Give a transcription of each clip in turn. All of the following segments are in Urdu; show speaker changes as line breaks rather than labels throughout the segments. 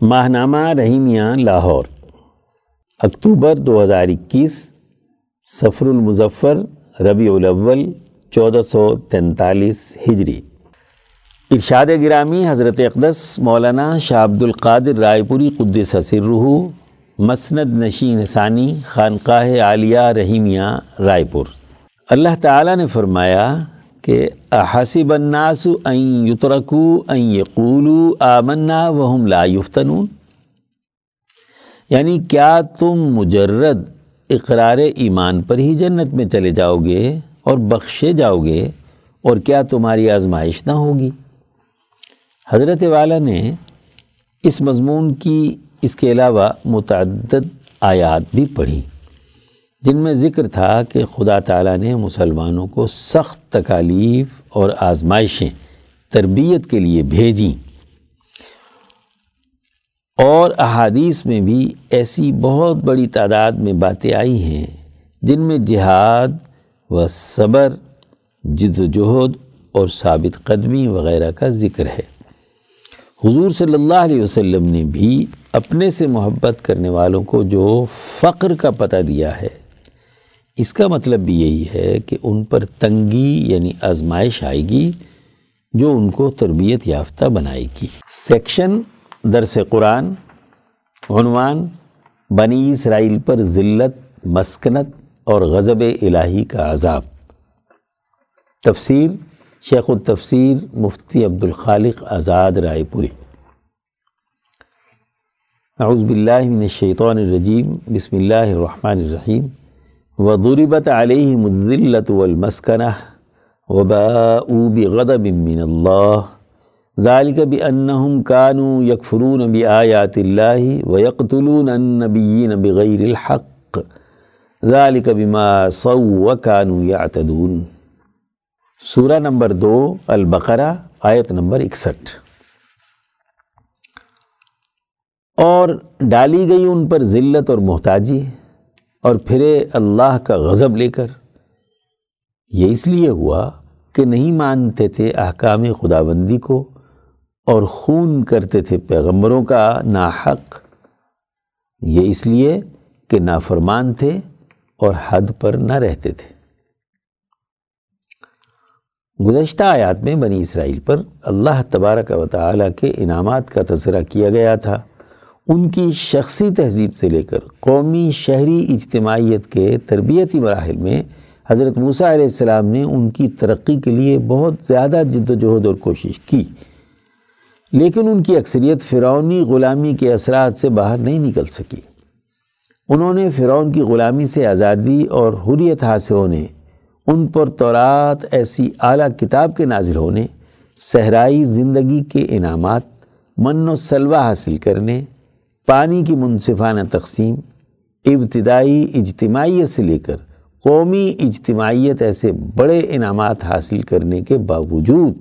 ماہنامہ رحیمیہ لاہور، اکتوبر دو ہزار اکیس سفر المظفر، ربیع الاول، چودہ سو تینتالیس ہجری۔ ارشاد گرامی حضرت اقدس مولانا شاہ عبد القادر رائے پوری قدس سرہ مسند نشین ثانی، خانقاہ عالیہ رحیمیہ رائے پور۔ اللہ تعالیٰ نے فرمایا کہ احسب الناس ان یترکو ان یقولو آمنا وهم لا یفتنون؟ یعنی کیا تم مجرد اقرار ایمان پر ہی جنت میں چلے جاؤ گے اور بخشے جاؤ گے اور کیا تمہاری آزمائش نہ ہوگی؟ حضرت والا نے اس مضمون کی اس کے علاوہ متعدد آیات بھی پڑھی۔ جن میں ذکر تھا کہ خدا تعالیٰ نے مسلمانوں کو سخت تکالیف اور آزمائشیں تربیت کے لیے بھیجیں۔ اور احادیث میں بھی ایسی بہت بڑی تعداد میں باتیں آئی ہیں جن میں جہاد و صبر، جد و جہد اور ثابت قدمی وغیرہ کا ذکر ہے۔ حضور صلی اللہ علیہ وسلم نے بھی اپنے سے محبت کرنے والوں کو جو فقر کا پتہ دیا ہے اس کا مطلب بھی یہی ہے کہ ان پر تنگی یعنی آزمائش آئے گی جو ان کو تربیت یافتہ بنائے گی۔ سیکشن، درس قرآن، عنوان، بنی اسرائیل پر ذلت، مسکنت اور غضب الہی کا عذاب۔ تفسیر، شیخ التفسیر مفتی عبد الخالق آزاد رائے پوری۔ اعوذ باللہ من الشیطان الرجیم، بسم اللہ الرحمن الرحیم۔ وضربت عليهم الذلة والمسكنة وباءوا بغضب من الله. ذلك بأنهم كانوا يكفرون بآيات الله ويقتلون النبيين بغير الحق. ذلك بما صوا وكانوا يعتدون. سورہ نمبر دو البقرہ آیت نمبر اکسٹھ. اور ڈالی گئی ان پر ذلت اور محتاجی. اور پھرے اللہ کا غضب لے کر۔ یہ اس لیے ہوا کہ نہیں مانتے تھے احکام خدا بندی کو اور خون کرتے تھے پیغمبروں کا ناحق۔ یہ اس لیے کہ نافرمان تھے اور حد پر نہ رہتے تھے۔ گزشتہ آیات میں بنی اسرائیل پر اللہ تبارک و تعالیٰ کے انعامات کا تذکرہ کیا گیا تھا۔ ان کی شخصی تہذیب سے لے کر قومی شہری اجتماعیت کے تربیتی مراحل میں حضرت موسیٰ علیہ السلام نے ان کی ترقی کے لیے بہت زیادہ جد و جہد اور کوشش کی۔ لیکن ان کی اکثریت فرعونی غلامی کے اثرات سے باہر نہیں نکل سکی۔ انہوں نے فرعون کی غلامی سے آزادی اور حریت حاصل ہونے، ان پر تورات ایسی اعلیٰ کتاب کے نازل ہونے، صحرائی زندگی کے انعامات، من و سلوہ حاصل کرنے پانی کی منصفانہ تقسیم، ابتدائی اجتماعیت سے لے کر قومی اجتماعیت ایسے بڑے انعامات حاصل کرنے کے باوجود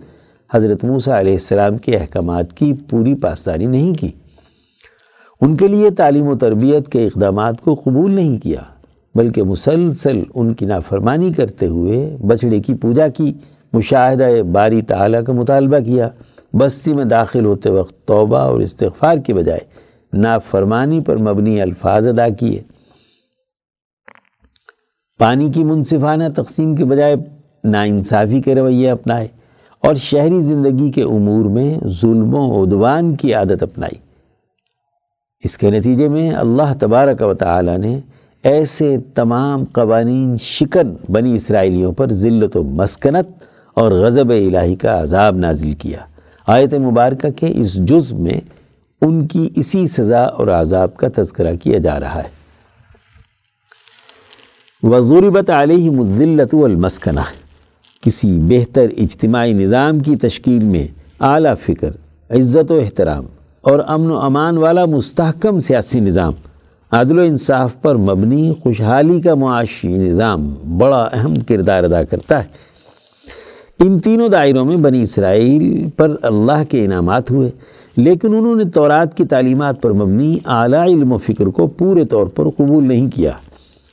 حضرت موسیٰ علیہ السلام کے احکامات کی پوری پاسداری نہیں کی۔ ان کے لیے تعلیم و تربیت کے اقدامات کو قبول نہیں کیا، بلکہ مسلسل ان کی نافرمانی کرتے ہوئے بچڑے کی پوجا کی، مشاہدہ باری تعالیٰ کا مطالبہ کیا، بستی میں داخل ہوتے وقت توبہ اور استغفار کے بجائے نافرمانی پر مبنی الفاظ ادا کیے۔ پانی کی منصفانہ تقسیم کے بجائے ناانصافی کے رویے اپنائے اور شہری زندگی کے امور میں ظلم و عدوان کی عادت اپنائی۔ اس کے نتیجے میں اللہ تبارک و تعالی نے ایسے تمام قوانین شکن بنی اسرائیلیوں پر ذلت و مسکنت اور غضب الہی کا عذاب نازل کیا۔ آیت مبارکہ کے اس جز میں ان کی اسی سزا اور عذاب کا تذکرہ کیا جا رہا ہے۔ وضوربت علیہ مذلت المسکنہ کسی بہتر اجتماعی نظام کی تشکیل میں اعلیٰ فکر، عزت و احترام اور امن و امان والا مستحکم سیاسی نظام، عدل و انصاف پر مبنی خوشحالی کا معاشی نظام بڑا اہم کردار ادا کرتا ہے۔ ان تینوں دائروں میں بنی اسرائیل پر اللہ کے انعامات ہوئے۔ لیکن انہوں نے تورات کی تعلیمات پر مبنی اعلیٰ علم و فکر کو پورے طور پر قبول نہیں کیا۔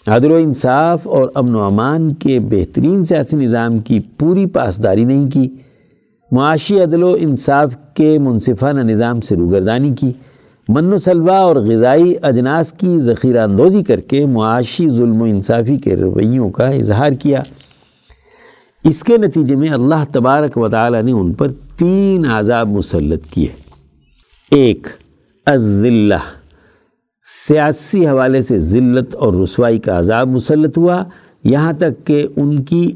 عدل و انصاف اور امن و امان کے بہترین سیاسی نظام کی پوری پاسداری نہیں کی۔ معاشی عدل و انصاف کے منصفانہ نظام سے روگردانی کی۔ من و سلوا اور غذائی اجناس کی ذخیرہ اندوزی کر کے معاشی ظلم و انصافی کے رویوں کا اظہار کیا۔ اس کے نتیجے میں اللہ تبارک و تعالی نے ان پر تین عذاب مسلط کیے۔ ایک، الذلہ۔ سیاسی حوالے سے ذلت اور رسوائی کا عذاب مسلط ہوا۔ یہاں تک کہ ان کی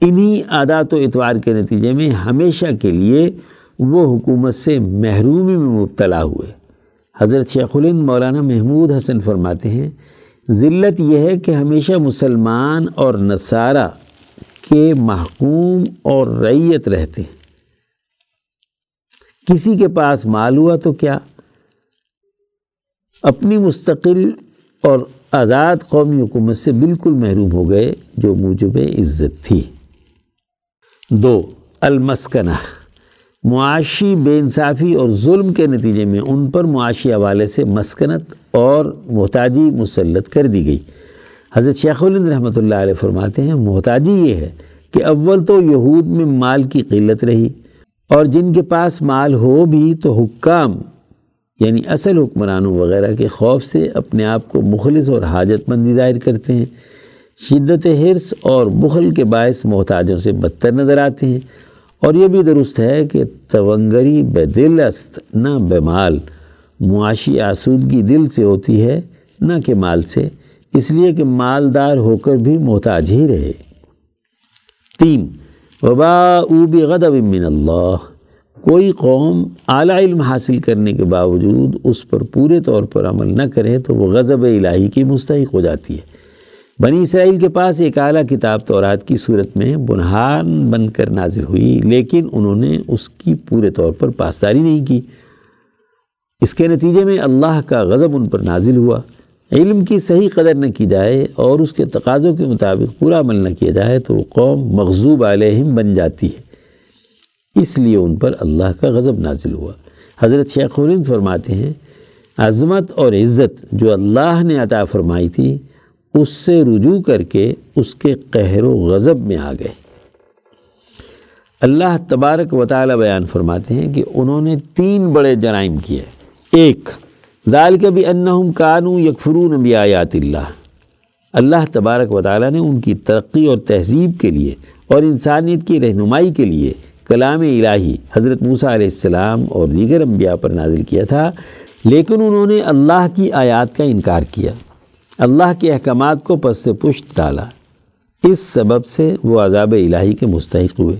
انہی عادات و اتوار کے نتیجے میں ہمیشہ کے لیے وہ حکومت سے محرومی میں مبتلا ہوئے۔ حضرت شیخ الند مولانا محمود حسن فرماتے ہیں، ذلت یہ ہے کہ ہمیشہ مسلمان اور نصارہ کے محکوم اور ریت رہتے ہیں۔ کسی کے پاس مال ہوا تو کیا؟ اپنی مستقل اور آزاد قومی حکومت سے بالکل محروم ہو گئے، جو موجب عزت تھی۔ دو، المسکنہ۔ معاشی بے انصافی اور ظلم کے نتیجے میں ان پر معاشی حوالے سے مسکنت اور محتاجی مسلط کر دی گئی۔ حضرت شیخ الند رحمۃ اللہ علیہ فرماتے ہیں، محتاجی یہ ہے کہ اول تو یہود میں مال کی قلت رہی۔ اور جن کے پاس مال ہو بھی تو حکام یعنی اصل حکمرانوں وغیرہ کے خوف سے اپنے آپ کو مخلص اور حاجت مندی ظاہر کرتے ہیں۔ شدت حرص اور بخل کے باعث محتاجوں سے بدتر نظر آتے ہیں۔ اور یہ بھی درست ہے کہ تونگری بے دل است، نہ بے مال۔ معاشی آسودگی دل سے ہوتی ہے، نہ کہ مال سے۔ اس لیے کہ مالدار ہو کر بھی محتاج ہی رہے۔ تین وبا اوب غدب من اللہ۔ کوئی قوم اعلیٰ علم حاصل کرنے کے باوجود اس پر پورے طور پر عمل نہ کرے تو وہ غضب الہی کی مستحق ہو جاتی ہے۔ بنی اسرائیل کے پاس ایک اعلیٰ کتاب تورات کی صورت میں بنہان بن کر نازل ہوئی، لیکن انہوں نے اس کی پورے طور پر پاسداری نہیں کی۔ اس کے نتیجے میں اللہ کا غضب ان پر نازل ہوا۔ علم کی صحیح قدر نہ کی جائے اور اس کے تقاضوں کے مطابق پورا عمل نہ کیا جائے تو وہ قوم مغزوب علیہم بن جاتی ہے۔ اس لیے ان پر اللہ کا غضب نازل ہوا۔ حضرت شیخ الند فرماتے ہیں، عظمت اور عزت جو اللہ نے عطا فرمائی تھی، اس سے رجوع کر کے اس کے قہر و غضب میں آ گئے۔ اللہ تبارک و تعالی بیان فرماتے ہیں کہ انہوں نے تین بڑے جرائم کیے۔ ایک دال کا بھی انہم کانو یکفرون بھی آیات اللہ۔ اللہ تبارک و تعالی نے ان کی ترقی اور تہذیب کے لیے اور انسانیت کی رہنمائی کے لیے کلام الہی حضرت موسیٰ علیہ السلام اور دیگر انبیاء پر نازل کیا تھا، لیکن انہوں نے اللہ کی آیات کا انکار کیا۔ اللہ کے احکامات کو پس سے پشت ڈالا۔ اس سبب سے وہ عذاب الہی کے مستحق ہوئے۔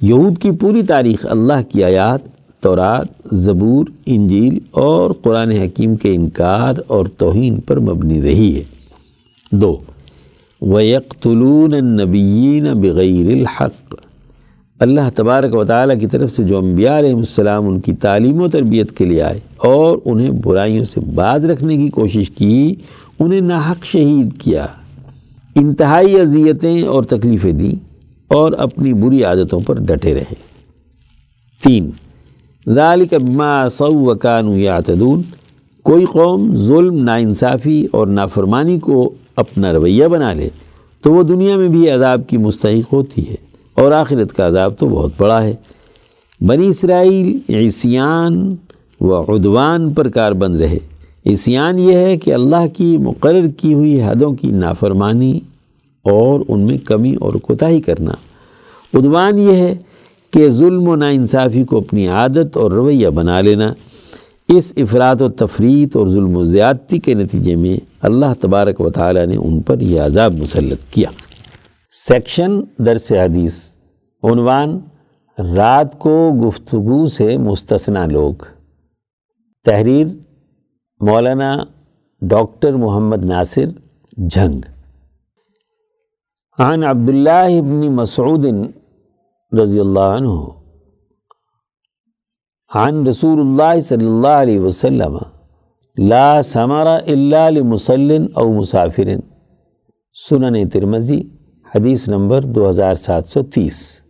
یہود کی پوری تاریخ اللہ کی آیات تورات، زبور، انجیل اور قرآن حکیم کے انکار اور توہین پر مبنی رہی ہے۔ دو، وَيَقْتُلُونَ النَّبِيِّينَ بِغَيْرِ الْحَقِّ۔ اللہ تبارک و تعالیٰ کی طرف سے جو انبیاء علیہ السلام ان کی تعلیم و تربیت کے لیے آئے اور انہیں برائیوں سے باز رکھنے کی کوشش کی، انہیں ناحق شہید کیا، انتہائی اذیتیں اور تکلیفیں دیں اور اپنی بری عادتوں پر ڈٹے رہے۔ تین ذالک بما سو وکانو یعتدون۔ کوئی قوم ظلم، ناانصافی اور نافرمانی کو اپنا رویہ بنا لے، تو وہ دنیا میں بھی عذاب کی مستحق ہوتی ہے اور آخرت کا عذاب تو بہت بڑا ہے۔ بنی اسرائیل عیسیان و عدوان پر کار بند رہے۔ عیسیان یہ ہے کہ اللہ کی مقرر کی ہوئی حدوں کی نافرمانی اور ان میں کمی اور کوتاہی کرنا۔ عدوان یہ ہے کہ ظلم و ناانصافی کو اپنی عادت اور رویہ بنا لینا، اس افراد و تفریط اور ظلم و زیادتی کے نتیجے میں اللہ تبارک و تعالی نے ان پر یہ عذاب مسلط کیا۔ سیکشن درس حدیث، عنوان رات کو گفتگو سے مستثنا لوگ۔ تحریر مولانا ڈاکٹر محمد ناصر جھنگ۔ عن عبداللہ ابن مسعود رضی اللہ عنہ۔ عن رسول اللہ صلی اللہ علیہ وسلم، لا ثمر الا لمسل او مسافر۔ سنن ترمزی حدیث نمبر دو ہزار سات سو تیس۔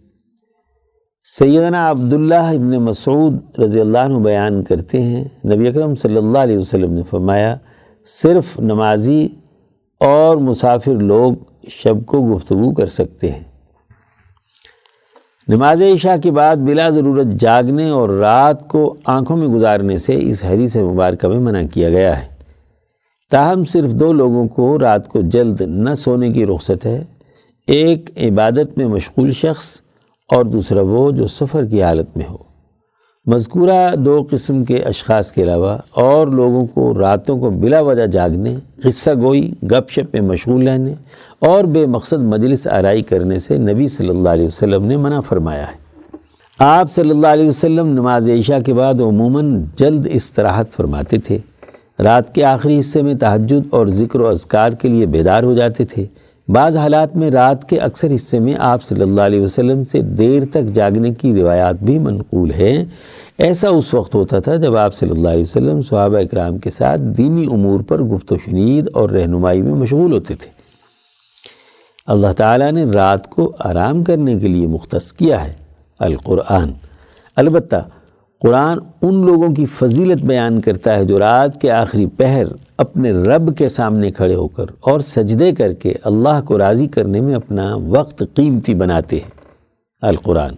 سیدنا عبداللہ ابن مسعود رضی اللہ عنہ بیان کرتے ہیں، نبی اکرم صلی اللہ علیہ وسلم نے فرمایا، صرف نمازی اور مسافر لوگ شب کو گفتگو کر سکتے ہیں۔ نماز عشاء کے بعد بلا ضرورت جاگنے اور رات کو آنکھوں میں گزارنے سے اس حدیث مبارکہ میں منع کیا گیا ہے۔ تاہم صرف دو لوگوں کو رات کو جلد نہ سونے کی رخصت ہے، ایک عبادت میں مشغول شخص اور دوسرا وہ جو سفر کی حالت میں ہو۔ مذکورہ دو قسم کے اشخاص کے علاوہ اور لوگوں کو راتوں کو بلا وجہ جاگنے، قصہ گوئی، گپ شپ میں مشغول رہنے اور بے مقصد مجلس آرائی کرنے سے نبی صلی اللہ علیہ وسلم نے منع فرمایا ہے۔ آپ صلی اللہ علیہ وسلم نماز عشاء کے بعد عموماً جلد استراحت فرماتے تھے۔ رات کے آخری حصے میں تحجد اور ذکر و اذکار کے لیے بیدار ہو جاتے تھے۔ بعض حالات میں رات کے اکثر حصے میں آپ صلی اللہ علیہ وسلم سے دیر تک جاگنے کی روایات بھی منقول ہیں۔ ایسا اس وقت ہوتا تھا جب آپ صلی اللہ علیہ وسلم صحابہ اکرام کے ساتھ دینی امور پر گفت و شنید اور رہنمائی میں مشغول ہوتے تھے۔ اللہ تعالیٰ نے رات کو آرام کرنے کے لیے مختص کیا ہے، القرآن۔ البتہ قرآن ان لوگوں کی فضیلت بیان کرتا ہے جو رات کے آخری پہر اپنے رب کے سامنے کھڑے ہو کر اور سجدے کر کے اللہ کو راضی کرنے میں اپنا وقت قیمتی بناتے ہیں۔ القرآن۔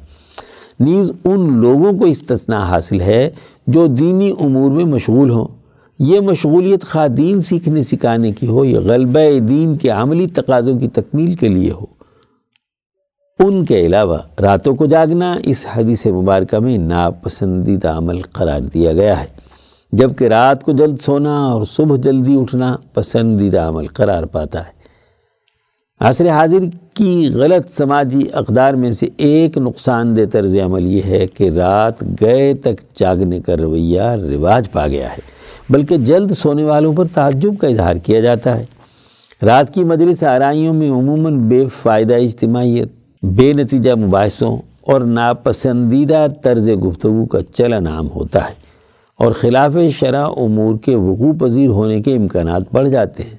نیز ان لوگوں کو استثناء حاصل ہے جو دینی امور میں مشغول ہوں۔ یہ مشغولیت خواہ دین سیکھنے سکھانے کی ہو یا غلبہ دین کے عملی تقاضوں کی تکمیل کے لیے ہو۔ ان کے علاوہ راتوں کو جاگنا اس حدیث مبارکہ میں ناپسندیدہ عمل قرار دیا گیا ہے، جبکہ رات کو جلد سونا اور صبح جلدی اٹھنا پسندیدہ عمل قرار پاتا ہے۔ عصر حاضر کی غلط سماجی اقدار میں سے ایک نقصان دہ طرز عمل یہ ہے کہ رات گئے تک جاگنے کا رویہ رواج پا گیا ہے، بلکہ جلد سونے والوں پر تعجب کا اظہار کیا جاتا ہے۔ رات کی مجلس آرائیوں میں عموماً بے فائدہ اجتماعیت بے نتیجہ مباحثوں اور ناپسندیدہ طرز گفتگو کا چلن عام ہوتا ہے اور خلاف شرع امور کے وقوع پذیر ہونے کے امکانات بڑھ جاتے ہیں۔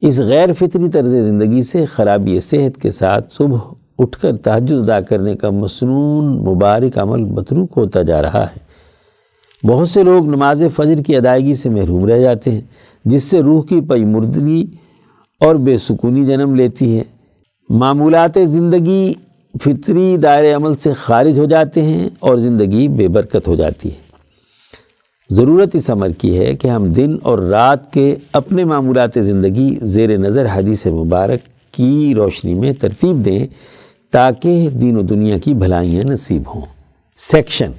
اس غیر فطری طرز زندگی سے خرابی صحت کے ساتھ صبح اٹھ کر تحجد ادا کرنے کا مصنون مبارک عمل متروک ہوتا جا رہا ہے۔ بہت سے لوگ نماز فجر کی ادائیگی سے محروم رہ جاتے ہیں، جس سے روح کی پیمردگی اور بے سکونی جنم لیتی ہے۔ معمولات زندگی فطری دائر عمل سے خارج ہو جاتے ہیں اور زندگی بے برکت ہو جاتی ہے۔ ضرورت اس عمر کی ہے کہ ہم دن اور رات کے اپنے معمولات زندگی زیر نظر حدیث مبارک کی روشنی میں ترتیب دیں تاکہ دین و دنیا کی بھلائیاں نصیب ہوں۔ سیکشن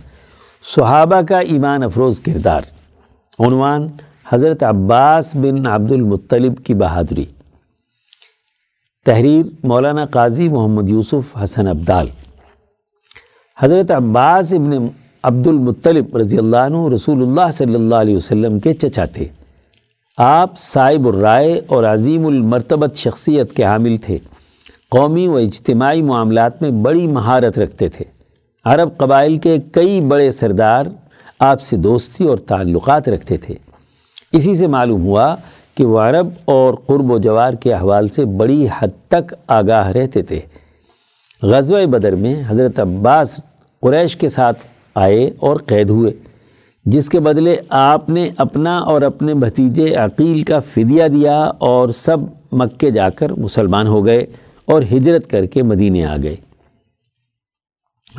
صحابہ کا ایمان افروز کردار۔ عنوان حضرت عباس بن عبد المطلب کی بہادری۔ تحریر مولانا قاضی محمد یوسف حسن عبدال حضرت عباس ابن عبد المطلب رضی اللہ عنہ رسول اللہ صلی اللہ علیہ وسلم کے چچا تھے۔ آپ صاحب الرائے اور عظیم المرتبت شخصیت کے حامل تھے۔ قومی و اجتماعی معاملات میں بڑی مہارت رکھتے تھے۔ عرب قبائل کے کئی بڑے سردار آپ سے دوستی اور تعلقات رکھتے تھے۔ اسی سے معلوم ہوا کہ وہ عرب اور قرب و جوار کے احوال سے بڑی حد تک آگاہ رہتے تھے۔ غزوہ بدر میں حضرت عباس قریش کے ساتھ آئے اور قید ہوئے، جس کے بدلے آپ نے اپنا اور اپنے بھتیجے عقیل کا فدیہ دیا اور سب مکے جا کر مسلمان ہو گئے اور ہجرت کر کے مدینے آ گئے۔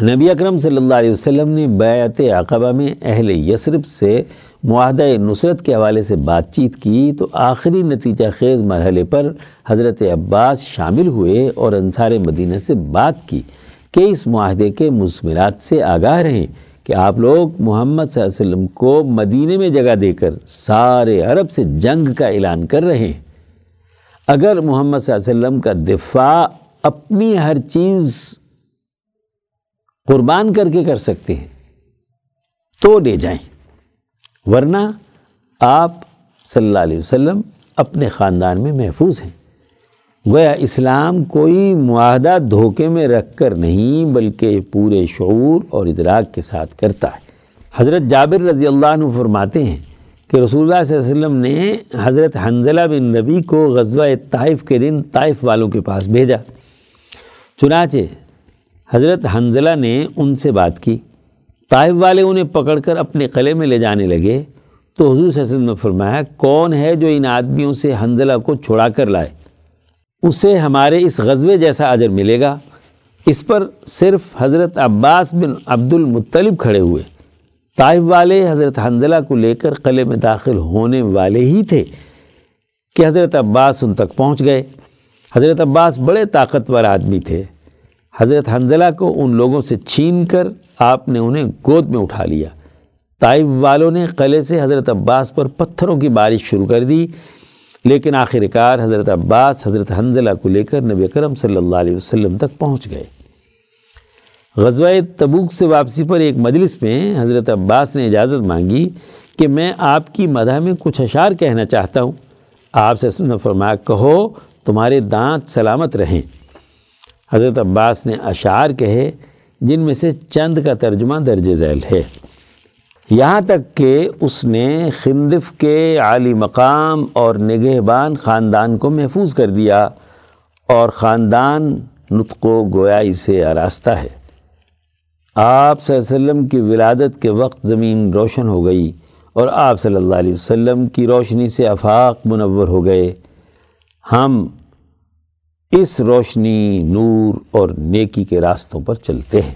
نبی اکرم صلی اللہ علیہ وسلم نے بیعت عقبہ میں اہل یسرب سے معاہدہ نصرت کے حوالے سے بات چیت کی تو آخری نتیجہ خیز مرحلے پر حضرت عباس شامل ہوئے اور انصار مدینہ سے بات کی کہ اس معاہدے کے مضمرات سے آگاہ رہیں کہ آپ لوگ محمد صلی اللہ علیہ وسلم کو مدینے میں جگہ دے کر سارے عرب سے جنگ کا اعلان کر رہے ہیں۔ اگر محمد صلی اللہ علیہ وسلم کا دفاع اپنی ہر چیز قربان کر کے کر سکتے ہیں۔ تو لے جائیں۔ ورنہ آپ صلی اللہ علیہ وسلم اپنے خاندان میں محفوظ ہیں۔ گویا اسلام کوئی معاہدہ دھوکے میں رکھ کر نہیں، بلکہ پورے شعور اور ادراک کے ساتھ کرتا ہے۔ حضرت جابر رضی اللہ عنہ فرماتے ہیں کہ رسول اللہ صلی اللہ علیہ وسلم نے حضرت حنزلہ بن نبی کو غزوہ طائف کے دن طائف والوں کے پاس بھیجا۔ چنانچہ حضرت حنزلہ نے ان سے بات کی۔ طائف والے انہیں پکڑ کر اپنے قلعے میں لے جانے لگے۔ تو حضور صلی اللہ علیہ وسلم نے فرمایا، کون ہے جو ان آدمیوں سے حنزلہ کو چھوڑا کر لائے؟ اسے ہمارے اس غزوے جیسا اجر ملے گا۔ اس پر صرف حضرت عباس بن عبد المطلب کھڑے ہوئے۔ طائف والے حضرت حنزلہ کو لے کر قلعے میں داخل ہونے والے ہی تھے کہ حضرت عباس ان تک پہنچ گئے۔ حضرت عباس بڑے طاقتور آدمی تھے۔ حضرت حنزلہ کو ان لوگوں سے چھین کر آپ نے انہیں گود میں اٹھا لیا۔ طائف والوں نے قلعے سے حضرت عباس پر پتھروں کی بارش شروع کر دی۔ لیکن آخر کار حضرت عباس، حضرت حنزلہ کو لے کر نبی کرم صلی اللہ علیہ وسلم تک پہنچ گئے۔ غزوہ تبوک سے واپسی پر ایک مجلس میں حضرت عباس نے اجازت مانگی کہ میں آپ کی مدح میں کچھ اشعار کہنا چاہتا ہوں۔ آپ سے سن فرمایا، کہو تمہارے دانت سلامت رہیں۔ حضرت عباس نے اشعار کہے جن میں سے چند کا ترجمہ درج ذیل ہے۔ یہاں تک کہ اس نے خندف کے عالی مقام اور نگہبان خاندان کو محفوظ کر دیا اور خاندان نطق و گویائی سے آراستہ ہے۔ آپ صلی اللہ علیہ وسلم کی ولادت کے وقت زمین روشن ہو گئی اور آپ صلی اللہ علیہ وسلم کی روشنی سے افاق منور ہو گئے۔ ہم اس روشنی، نور اور نیکی کے راستوں پر چلتے ہیں۔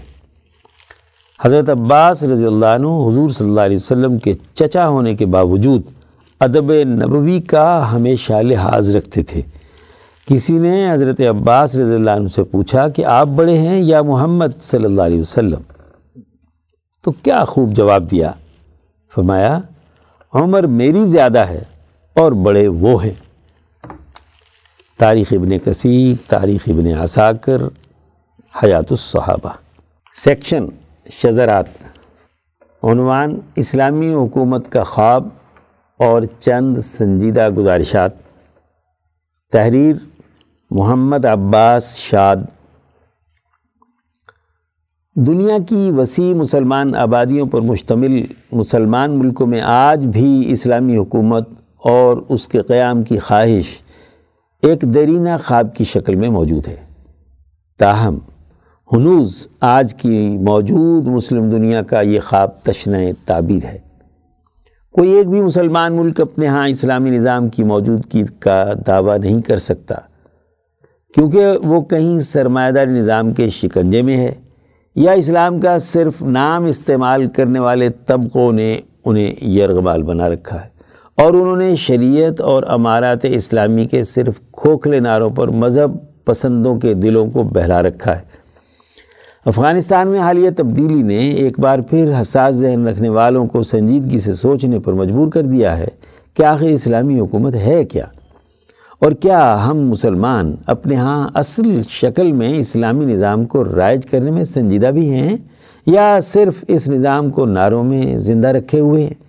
حضرت عباس رضی اللہ عنہ حضور صلی اللہ علیہ وسلم کے چچا ہونے کے باوجود ادب نبوی کا ہمیشہ لحاظ رکھتے تھے۔ کسی نے حضرت عباس رضی اللہ عنہ سے پوچھا کہ آپ بڑے ہیں یا محمد صلی اللہ علیہ وسلم؟ تو کیا خوب جواب دیا۔ فرمایا، عمر میری زیادہ ہے اور بڑے وہ ہیں۔ تاریخ ابن کثیر، تاریخ ابن عساکر، حیات الصحابہ۔ سیکشن شزرات عنوان، اسلامی حکومت کا خواب اور چند سنجیدہ گزارشات۔ تحریر، محمد عباس شاد۔ دنیا کی وسیع مسلمان آبادیوں پر مشتمل مسلمان ملکوں میں آج بھی اسلامی حکومت اور اس کے قیام کی خواہش ایک درینہ خواب کی شکل میں موجود ہے۔ تاہم، ہنوز آج کی موجود مسلم دنیا کا یہ خواب تشنہ تعبیر ہے۔ کوئی ایک بھی مسلمان ملک اپنے ہاں اسلامی نظام کی موجودگی کا دعویٰ نہیں کر سکتا، کیونکہ وہ کہیں سرمایہ دار نظام کے شکنجے میں ہے یا اسلام کا صرف نام استعمال کرنے والے طبقوں نے انہیں یرغمال بنا رکھا ہے۔ اور انہوں نے شریعت اور امارات اسلامی کے صرف کھوکھلے ناروں پر مذہب پسندوں کے دلوں کو بہلا رکھا ہے۔ افغانستان میں حالیہ تبدیلی نے ایک بار پھر حساس ذہن رکھنے والوں کو سنجیدگی سے سوچنے پر مجبور کر دیا ہے کہ آخر اسلامی حکومت ہے کیا؟ اور کیا ہم مسلمان اپنے ہاں اصل شکل میں اسلامی نظام کو رائج کرنے میں سنجیدہ بھی ہیں یا صرف اس نظام کو ناروں میں زندہ رکھے ہوئے ہیں؟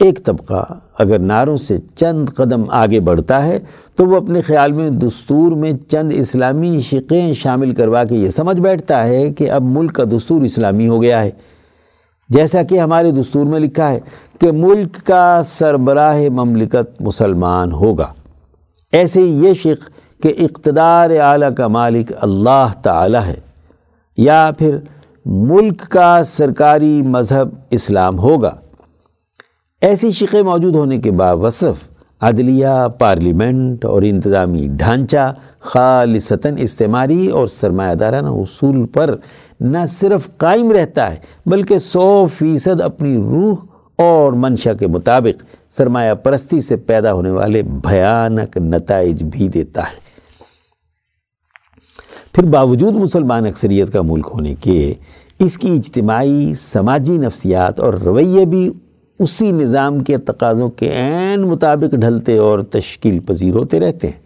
ایک طبقہ اگر نعروں سے چند قدم آگے بڑھتا ہے تو وہ اپنے خیال میں دستور میں چند اسلامی شقیں شامل کروا کے یہ سمجھ بیٹھتا ہے کہ اب ملک کا دستور اسلامی ہو گیا ہے۔ جیسا کہ ہمارے دستور میں لکھا ہے کہ ملک کا سربراہ مملکت مسلمان ہوگا۔ ایسے ہی یہ شق کہ اقتدار اعلیٰ کا مالک اللہ تعالی ہے۔ یا پھر ملک کا سرکاری مذہب اسلام ہوگا۔ ایسی شقیں موجود ہونے کے باوصف عدلیہ، پارلیمنٹ اور انتظامی ڈھانچہ خالصتاً استعماری اور سرمایہ دارانہ اصول پر نہ صرف قائم رہتا ہے، بلکہ سو فیصد اپنی روح اور منشا کے مطابق سرمایہ پرستی سے پیدا ہونے والے بھیانک نتائج بھی دیتا ہے۔ پھر باوجود مسلمان اکثریت کا ملک ہونے کے، اس کی اجتماعی، سماجی نفسیات اور رویے بھی اسی نظام کے تقاضوں کے عین مطابق ڈھلتے اور تشکیل پذیر ہوتے رہتے ہیں۔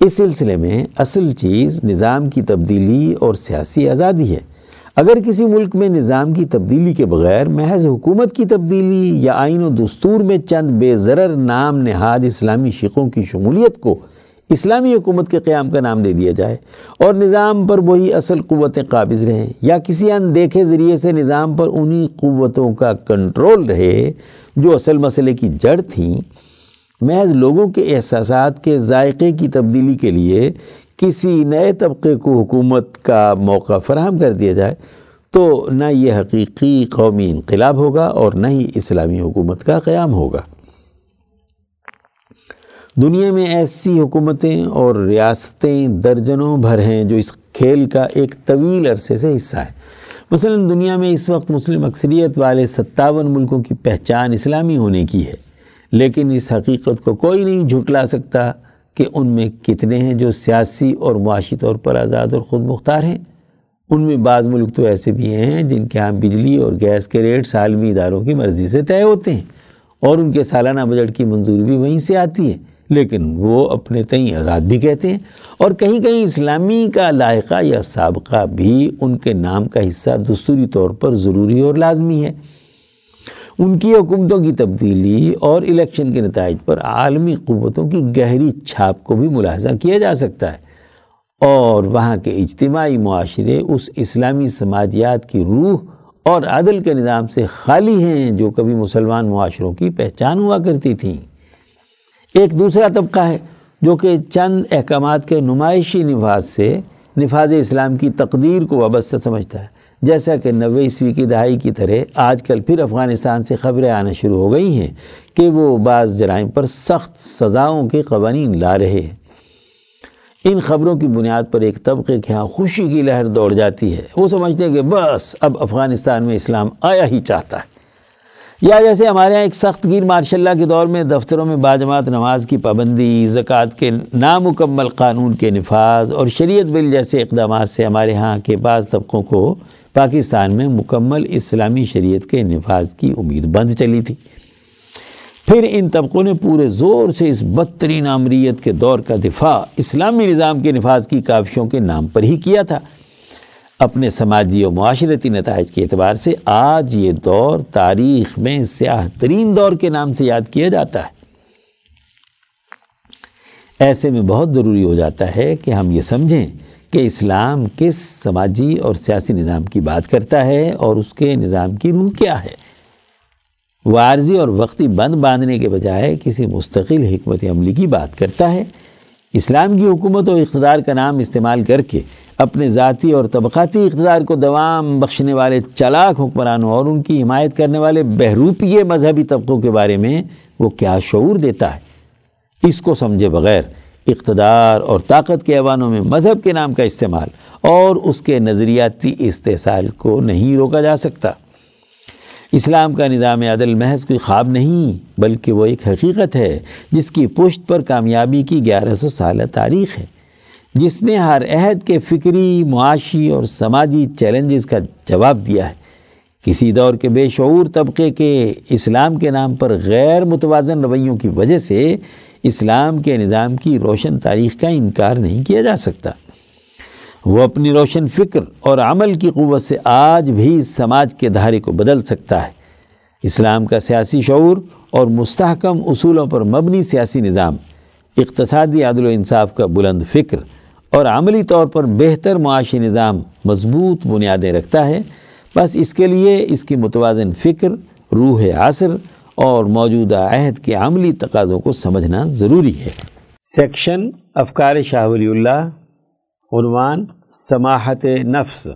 اس سلسلے میں اصل چیز نظام کی تبدیلی اور سیاسی آزادی ہے۔ اگر کسی ملک میں نظام کی تبدیلی کے بغیر محض حکومت کی تبدیلی یا آئین و دستور میں چند بے ضرر نام نہاد اسلامی شقوں کی شمولیت کو اسلامی حکومت کے قیام کا نام دے دیا جائے اور نظام پر وہی اصل قوتیں قابض رہیں یا کسی اندیکھے ذریعے سے نظام پر انہی قوتوں کا کنٹرول رہے جو اصل مسئلے کی جڑ تھیں، محض لوگوں کے احساسات کے ذائقے کی تبدیلی کے لیے کسی نئے طبقے کو حکومت کا موقع فراہم کر دیا جائے تو نہ یہ حقیقی قومی انقلاب ہوگا اور نہ ہی اسلامی حکومت کا قیام ہوگا۔ دنیا میں ایسی حکومتیں اور ریاستیں درجنوں بھر ہیں جو اس کھیل کا ایک طویل عرصے سے حصہ ہے۔ مثلا دنیا میں اس وقت مسلم اکثریت والے ستاون ملکوں کی پہچان اسلامی ہونے کی ہے، لیکن اس حقیقت کو کوئی نہیں جھٹلا سکتا کہ ان میں کتنے ہیں جو سیاسی اور معاشی طور پر آزاد اور خود مختار ہیں۔ ان میں بعض ملک تو ایسے بھی ہیں جن کے ہاں بجلی اور گیس کے ریٹ عالمی اداروں کی مرضی سے طے ہوتے ہیں اور ان کے سالانہ بجٹ کی منظوری بھی وہیں سے آتی ہے۔ لیکن وہ اپنے تئیں آزاد بھی کہتے ہیں اور کہیں کہیں اسلامی کا لائقہ یا سابقہ بھی ان کے نام کا حصہ دستوری طور پر ضروری اور لازمی ہے۔ ان کی حکومتوں کی تبدیلی اور الیکشن کے نتائج پر عالمی قوتوں کی گہری چھاپ کو بھی ملاحظہ کیا جا سکتا ہے۔ اور وہاں کے اجتماعی معاشرے اس اسلامی سماجیات کی روح اور عدل کے نظام سے خالی ہیں جو کبھی مسلمان معاشروں کی پہچان ہوا کرتی تھیں۔ ایک دوسرا طبقہ ہے جو کہ چند احکامات کے نمائشی نفاذ سے نفاذ اسلام کی تقدیر کو وابستہ سمجھتا ہے۔ جیسا کہ نوے عیسوی کی دہائی کی طرح آج کل پھر افغانستان سے خبریں آنا شروع ہو گئی ہیں کہ وہ بعض جرائم پر سخت سزاؤں کے قوانین لا رہے ہیں۔ ان خبروں کی بنیاد پر ایک طبقے کے ہاں خوشی کی لہر دوڑ جاتی ہے۔ وہ سمجھتے ہیں کہ بس اب افغانستان میں اسلام آیا ہی چاہتا ہے۔ یا جیسے ہمارے ہاں ایک سخت گیر مارشاء اللہ کے دور میں دفتروں میں باجماعت نماز کی پابندی، زکوٰۃ کے نامکمل قانون کے نفاذ اور شریعت بل جیسے اقدامات سے ہمارے ہاں کے بعض طبقوں کو پاکستان میں مکمل اسلامی شریعت کے نفاذ کی امید بند چلی تھی۔ پھر ان طبقوں نے پورے زور سے اس بدترین عمریت کے دور کا دفاع، اسلامی نظام کے نفاذ کی کافیوں کے نام پر ہی کیا تھا۔ اپنے سماجی و معاشرتی نتائج کے اعتبار سے آج یہ دور تاریخ میں سیاہ ترین دور کے نام سے یاد کیا جاتا ہے۔ ایسے میں بہت ضروری ہو جاتا ہے کہ ہم یہ سمجھیں کہ اسلام کس سماجی اور سیاسی نظام کی بات کرتا ہے اور اس کے نظام کی روح کیا ہے۔ وہ عارضی اور وقتی بند باندھنے کے بجائے کسی مستقل حکمت عملی کی بات کرتا ہے۔ اسلام کی حکومت و اقتدار کا نام استعمال کر کے اپنے ذاتی اور طبقاتی اقتدار کو دوام بخشنے والے چلاک حکمرانوں اور ان کی حمایت کرنے والے بہروپیے مذہبی طبقوں کے بارے میں وہ کیا شعور دیتا ہے؟ اس کو سمجھے بغیر اقتدار اور طاقت کے ایوانوں میں مذہب کے نام کا استعمال اور اس کے نظریاتی استحصال کو نہیں روکا جا سکتا۔ اسلام کا نظام عدل محض کوئی خواب نہیں، بلکہ وہ ایک حقیقت ہے، جس کی پشت پر کامیابی کی گیارہ سو سالہ تاریخ ہے۔ جس نے ہر عہد کے فکری، معاشی اور سماجی چیلنجز کا جواب دیا ہے۔ کسی دور کے بے شعور طبقے کے اسلام کے نام پر غیر متوازن رویوں کی وجہ سے اسلام کے نظام کی روشن تاریخ کا انکار نہیں کیا جا سکتا۔ وہ اپنی روشن فکر اور عمل کی قوت سے آج بھی سماج کے دھارے کو بدل سکتا ہے۔ اسلام کا سیاسی شعور اور مستحکم اصولوں پر مبنی سیاسی نظام، اقتصادی عدل و انصاف کا بلند فکر اور عملی طور پر بہتر معاشی نظام مضبوط بنیادیں رکھتا ہے۔ بس اس کے لیے اس کی متوازن فکر، روح عصر اور موجودہ عہد کے عملی تقاضوں کو سمجھنا ضروری ہے۔ سیکشن افکار شاہ ولی اللہ، عنوان سماحت نفس،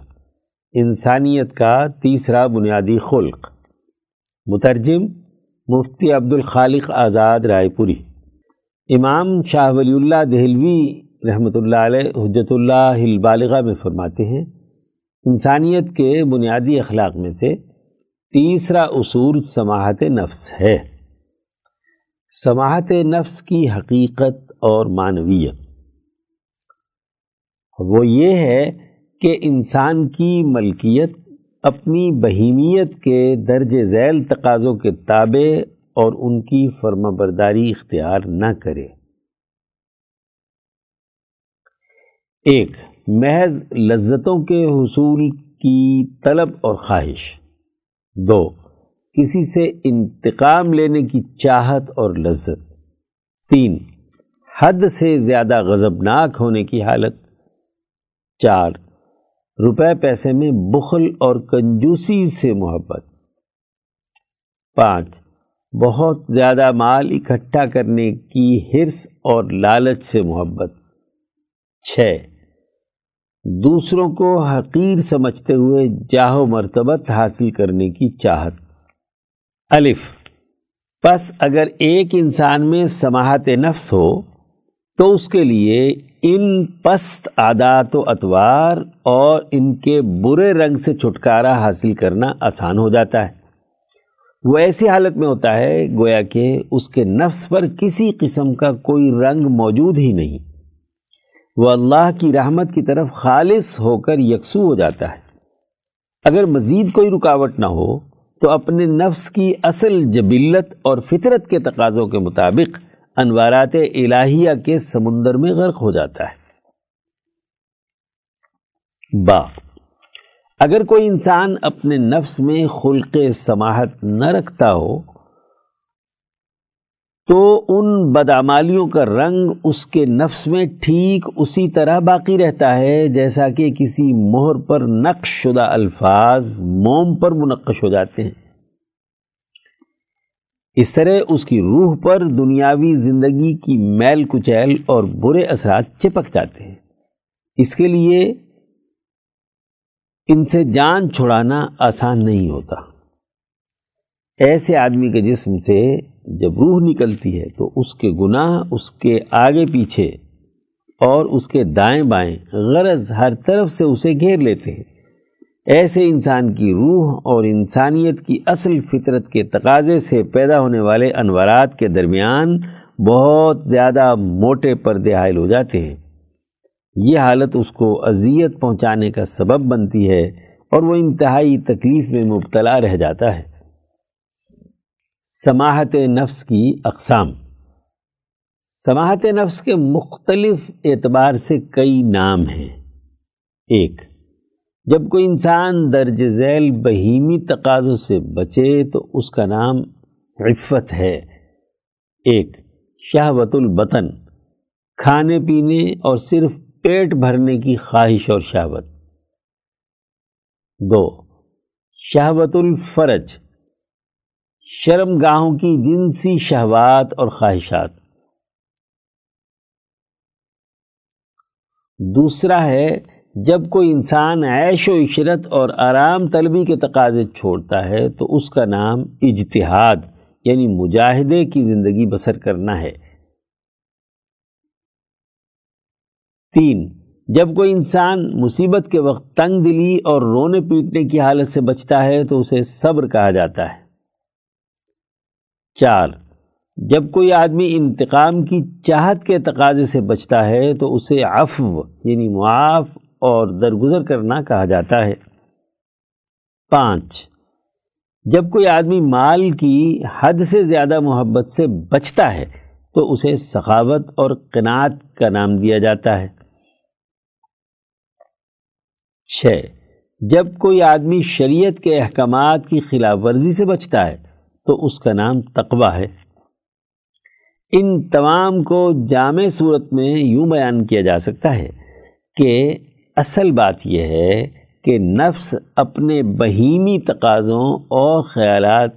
انسانیت کا تیسرا بنیادی خلق۔ مترجم مفتی عبد الخالق آزاد رائے پوری۔ امام شاہ ولی اللہ دہلوی رحمۃ اللہ علیہ حجت اللہ البالغہ میں فرماتے ہیں، انسانیت کے بنیادی اخلاق میں سے تیسرا اصول سماحت نفس ہے۔ سماحت نفس کی حقیقت اور معنویت۔ وہ یہ ہے کہ انسان کی ملکیت اپنی بہیمیت کے درج ذیل تقاضوں کے تابع اور ان کی فرما برداری اختیار نہ کرے۔ ایک، محض لذتوں کے حصول کی طلب اور خواہش۔ دو، کسی سے انتقام لینے کی چاہت اور لذت۔ تین، حد سے زیادہ غضبناک ہونے کی حالت۔ چار، روپے پیسے میں بخل اور کنجوسی سے محبت۔ پانچ، بہت زیادہ مال اکٹھا کرنے کی حرص اور لالچ سے محبت۔ چھ دوسروں کو حقیر سمجھتے ہوئے جاہ و مرتبت حاصل کرنے کی چاہت۔ الف۔ پس اگر ایک انسان میں سماحت نفس ہو، تو اس کے لیے ان پست عادات و اطوار اور ان کے برے رنگ سے چھٹکارا حاصل کرنا آسان ہو جاتا ہے۔ وہ ایسی حالت میں ہوتا ہے گویا کہ اس کے نفس پر کسی قسم کا کوئی رنگ موجود ہی نہیں۔ وہ اللہ کی رحمت کی طرف خالص ہو کر یکسو ہو جاتا ہے۔ اگر مزید کوئی رکاوٹ نہ ہو، تو اپنے نفس کی اصل جبلت اور فطرت کے تقاضوں کے مطابق انوارات الہیہ کے سمندر میں غرق ہو جاتا ہے۔ با، اگر کوئی انسان اپنے نفس میں خلق سماحت نہ رکھتا ہو تو ان بدعمالیوں کا رنگ اس کے نفس میں ٹھیک اسی طرح باقی رہتا ہے، جیسا کہ کسی مہر پر نقش شدہ الفاظ موم پر منقش ہو جاتے ہیں۔ اس طرح اس کی روح پر دنیاوی زندگی کی میل کچیل اور برے اثرات چپک جاتے ہیں۔ اس کے لیے ان سے جان چھڑانا آسان نہیں ہوتا۔ ایسے آدمی کے جسم سے جب روح نکلتی ہے تو اس کے گناہ اس کے آگے پیچھے اور اس کے دائیں بائیں غرض ہر طرف سے اسے گھیر لیتے ہیں۔ ایسے انسان کی روح اور انسانیت کی اصل فطرت کے تقاضے سے پیدا ہونے والے انوارات کے درمیان بہت زیادہ موٹے پردے حائل ہو جاتے ہیں۔ یہ حالت اس کو اذیت پہنچانے کا سبب بنتی ہے اور وہ انتہائی تکلیف میں مبتلا رہ جاتا ہے۔ سماحت نفس کی اقسام۔ سماحت نفس کے مختلف اعتبار سے کئی نام ہیں۔ ایک، جب کوئی انسان درج ذیل بہیمی تقاضوں سے بچے تو اس کا نام عفت ہے۔ ایک، شہوت البطن، کھانے پینے اور صرف پیٹ بھرنے کی خواہش اور شہوت۔ دو، شہوت الفرج شرم گاہوں کی جنسی شہوات اور خواہشات۔ دوسرا ہے، جب کوئی انسان عیش و عشرت اور آرام طلبی کے تقاضے چھوڑتا ہے، تو اس کا نام اجتہاد یعنی مجاہدے کی زندگی بسر کرنا ہے۔ تین، جب کوئی انسان مصیبت کے وقت تنگ دلی اور رونے پیٹنے کی حالت سے بچتا ہے، تو اسے صبر کہا جاتا ہے۔ چار جب کوئی آدمی انتقام کی چاہت کے تقاضے سے بچتا ہے تو اسے عفو یعنی معاف اور درگزر کرنا کہا جاتا ہے۔ پانچ۔ جب کوئی آدمی مال کی حد سے زیادہ محبت سے بچتا ہے تو اسے سخاوت اور قناعت کا نام دیا جاتا ہے۔ چھ۔ جب کوئی آدمی شریعت کے احکامات کی خلاف ورزی سے بچتا ہے تو اس کا نام تقوی ہے۔ ان تمام کو جامع صورت میں یوں بیان کیا جا سکتا ہے کہ اصل بات یہ ہے کہ نفس اپنے بہیمی تقاضوں اور خیالات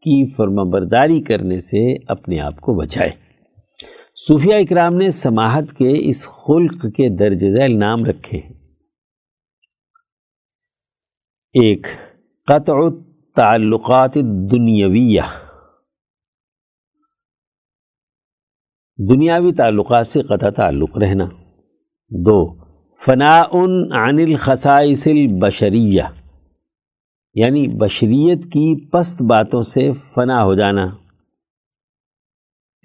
کی فرما برداری کرنے سے اپنے آپ کو بچائے۔ صوفیہ اکرام نے سماحت کے اس خلق کے درج ذیل نام رکھے ہیں۔ ایک، قطع تعلقات دنیاویہ۔ دنیاوی تعلقات سے قطع تعلق رہنا۔ دو، فناء عن الخصائص البشریہ۔ یعنی بشریت کی پست باتوں سے فنا ہو جانا۔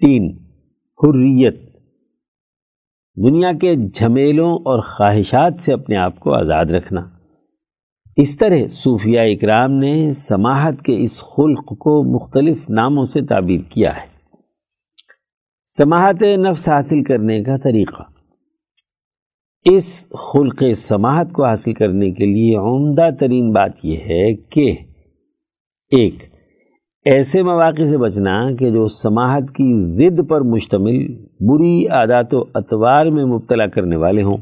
تین، حریت۔ دنیا کے جھمیلوں اور خواہشات سے اپنے آپ کو آزاد رکھنا۔ اس طرح صوفیہ اکرام نے سماحت کے اس خلق کو مختلف ناموں سے تعبیر کیا ہے۔ سماحت نفس حاصل کرنے کا طریقہ۔ اس خلق سماحت کو حاصل کرنے کے لیے عمدہ ترین بات یہ ہے کہ ایک، ایسے مواقع سے بچنا کہ جو سماحت کی ضد پر مشتمل بری عادات و اطوار میں مبتلا کرنے والے ہوں۔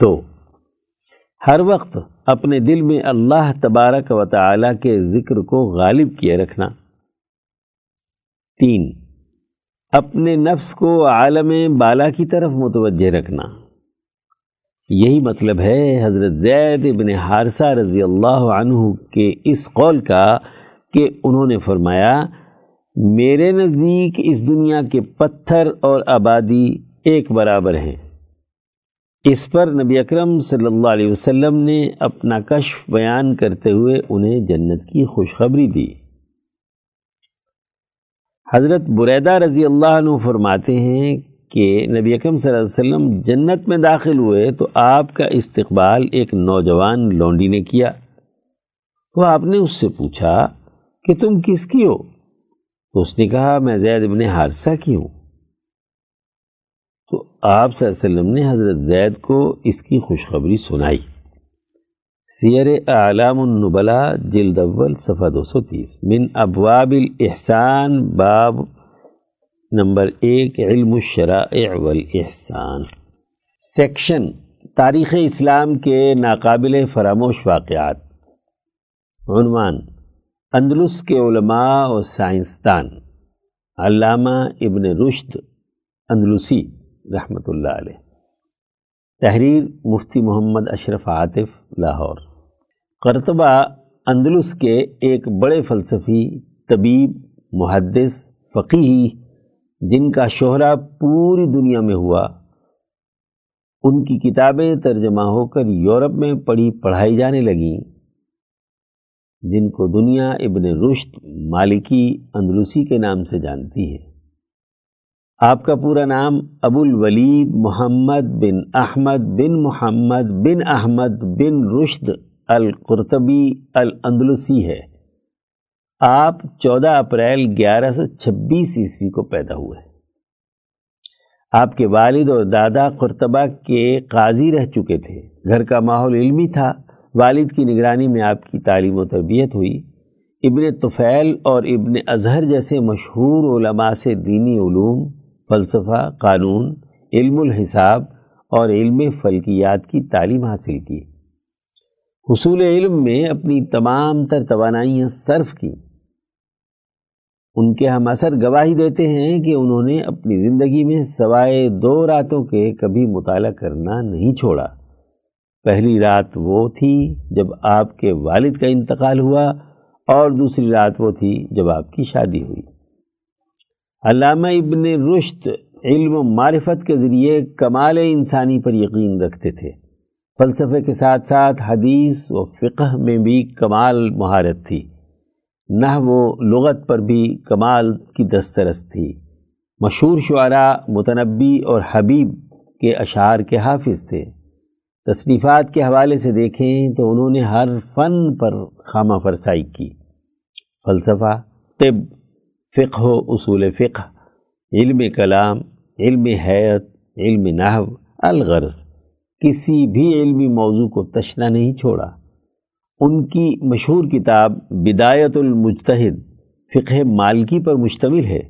تو، ہر وقت اپنے دل میں اللہ تبارک و تعالی کے ذکر کو غالب کیے رکھنا۔ تین، اپنے نفس کو عالم بالا کی طرف متوجہ رکھنا۔ یہی مطلب ہے حضرت زید ابن حارثہ رضی اللہ عنہ کے اس قول کا کہ انہوں نے فرمایا، میرے نزدیک اس دنیا کے پتھر اور آبادی ایک برابر ہیں۔ اس پر نبی اکرم صلی اللہ علیہ وسلم نے اپنا کشف بیان کرتے ہوئے انہیں جنت کی خوشخبری دی۔ حضرت بریدہ رضی اللہ عنہ فرماتے ہیں کہ نبی اکرم صلی اللہ علیہ وسلم جنت میں داخل ہوئے تو آپ کا استقبال ایک نوجوان لونڈی نے کیا۔ تو آپ نے اس سے پوچھا کہ تم کس کی ہو؟ تو اس نے کہا، میں زید ابن حادثہ کی ہوں۔ تو آپ صلی اللہ علیہ وسلم نے حضرت زید کو اس کی خوشخبری سنائی۔ سیر اعلام النبلا جلد اول صفحہ دو سو تیس۔ من ابواب الاحسان، باب نمبر ایک، علم الشرائع والاحسان۔ سیکشن، تاریخ اسلام کے ناقابل فراموش واقعات۔ عنوان، اندلس کے علماء و سائنسدان۔ علامہ ابن رشد اندلسی۔ رحمۃ اللہ علیہ۔ تحریر مفتی محمد اشرف عاطف، لاہور۔ قرطبہ اندلس کے ایک بڑے فلسفی، طبیب، محدث فقی جن کا شہرہ پوری دنیا میں ہوا۔ ان کی کتابیں ترجمہ ہو کر یورپ میں پڑھی، پڑھائی جانے لگیں۔ جن کو دنیا ابن رشد مالکی اندلوسی کے نام سے جانتی ہے۔ آپ کا پورا نام ابو الولید محمد بن احمد بن محمد بن احمد بن رشد القرطبی الاندلسی ہے۔ آپ چودہ اپریل گیارہ سو چھبیس عیسوی کو پیدا ہوئے۔ آپ کے والد اور دادا قرطبہ کے قاضی رہ چکے تھے۔ گھر کا ماحول علمی تھا۔ والد کی نگرانی میں آپ کی تعلیم و تربیت ہوئی۔ ابن طفیل اور ابن اظہر جیسے مشہور علماء سے دینی علوم فلسفہ، قانون، علم الحساب اور علم فلکیات کی تعلیم حاصل کی۔ حصول علم میں اپنی تمام تر توانائیاں صرف کی۔ ان کے ہم اثر گواہی دیتے ہیں کہ انہوں نے اپنی زندگی میں سوائے دو راتوں کے کبھی مطالعہ کرنا نہیں چھوڑا۔ پہلی رات وہ تھی جب آپ کے والد کا انتقال ہوا اور دوسری رات وہ تھی جب آپ کی شادی ہوئی۔ علامہ ابن رشت علم و معرفت کے ذریعے کمال انسانی پر یقین رکھتے تھے۔ فلسفے کے ساتھ ساتھ حدیث و فقہ میں بھی کمال مہارت تھی۔ نہ وہ لغت پر بھی کمال کی دسترس تھی۔ مشہور شعراء متنبی اور حبیب کے اشعار کے حافظ تھے۔ تصنیفات کے حوالے سے دیکھیں تو انہوں نے ہر فن پر خامہ فرسائی کی۔ فلسفہ، طب فقہ و اصول فقہ، علم کلام، علم حیت علم نحو، الغرض۔ کسی بھی علمی موضوع کو تشنا نہیں چھوڑا۔ ان کی مشہور کتاب بدایت المجتہد فقہ مالکی پر مشتمل ہے۔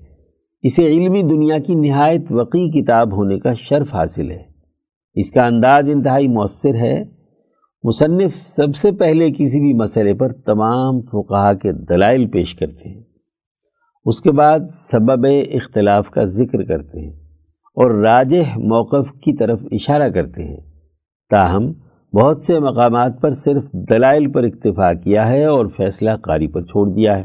اسے علمی دنیا کی نہایت وقی کتاب ہونے کا شرف حاصل ہے۔ اس کا انداز انتہائی مؤثر ہے۔ مصنف سب سے پہلے کسی بھی مسئلے پر تمام فقہا کے دلائل پیش کرتے ہیں۔ اس کے بعد سبب اختلاف کا ذکر کرتے ہیں اور راجح موقف کی طرف اشارہ کرتے ہیں۔ تاہم، بہت سے مقامات پر صرف دلائل پر اکتفا کیا ہے اور فیصلہ قاری پر چھوڑ دیا ہے۔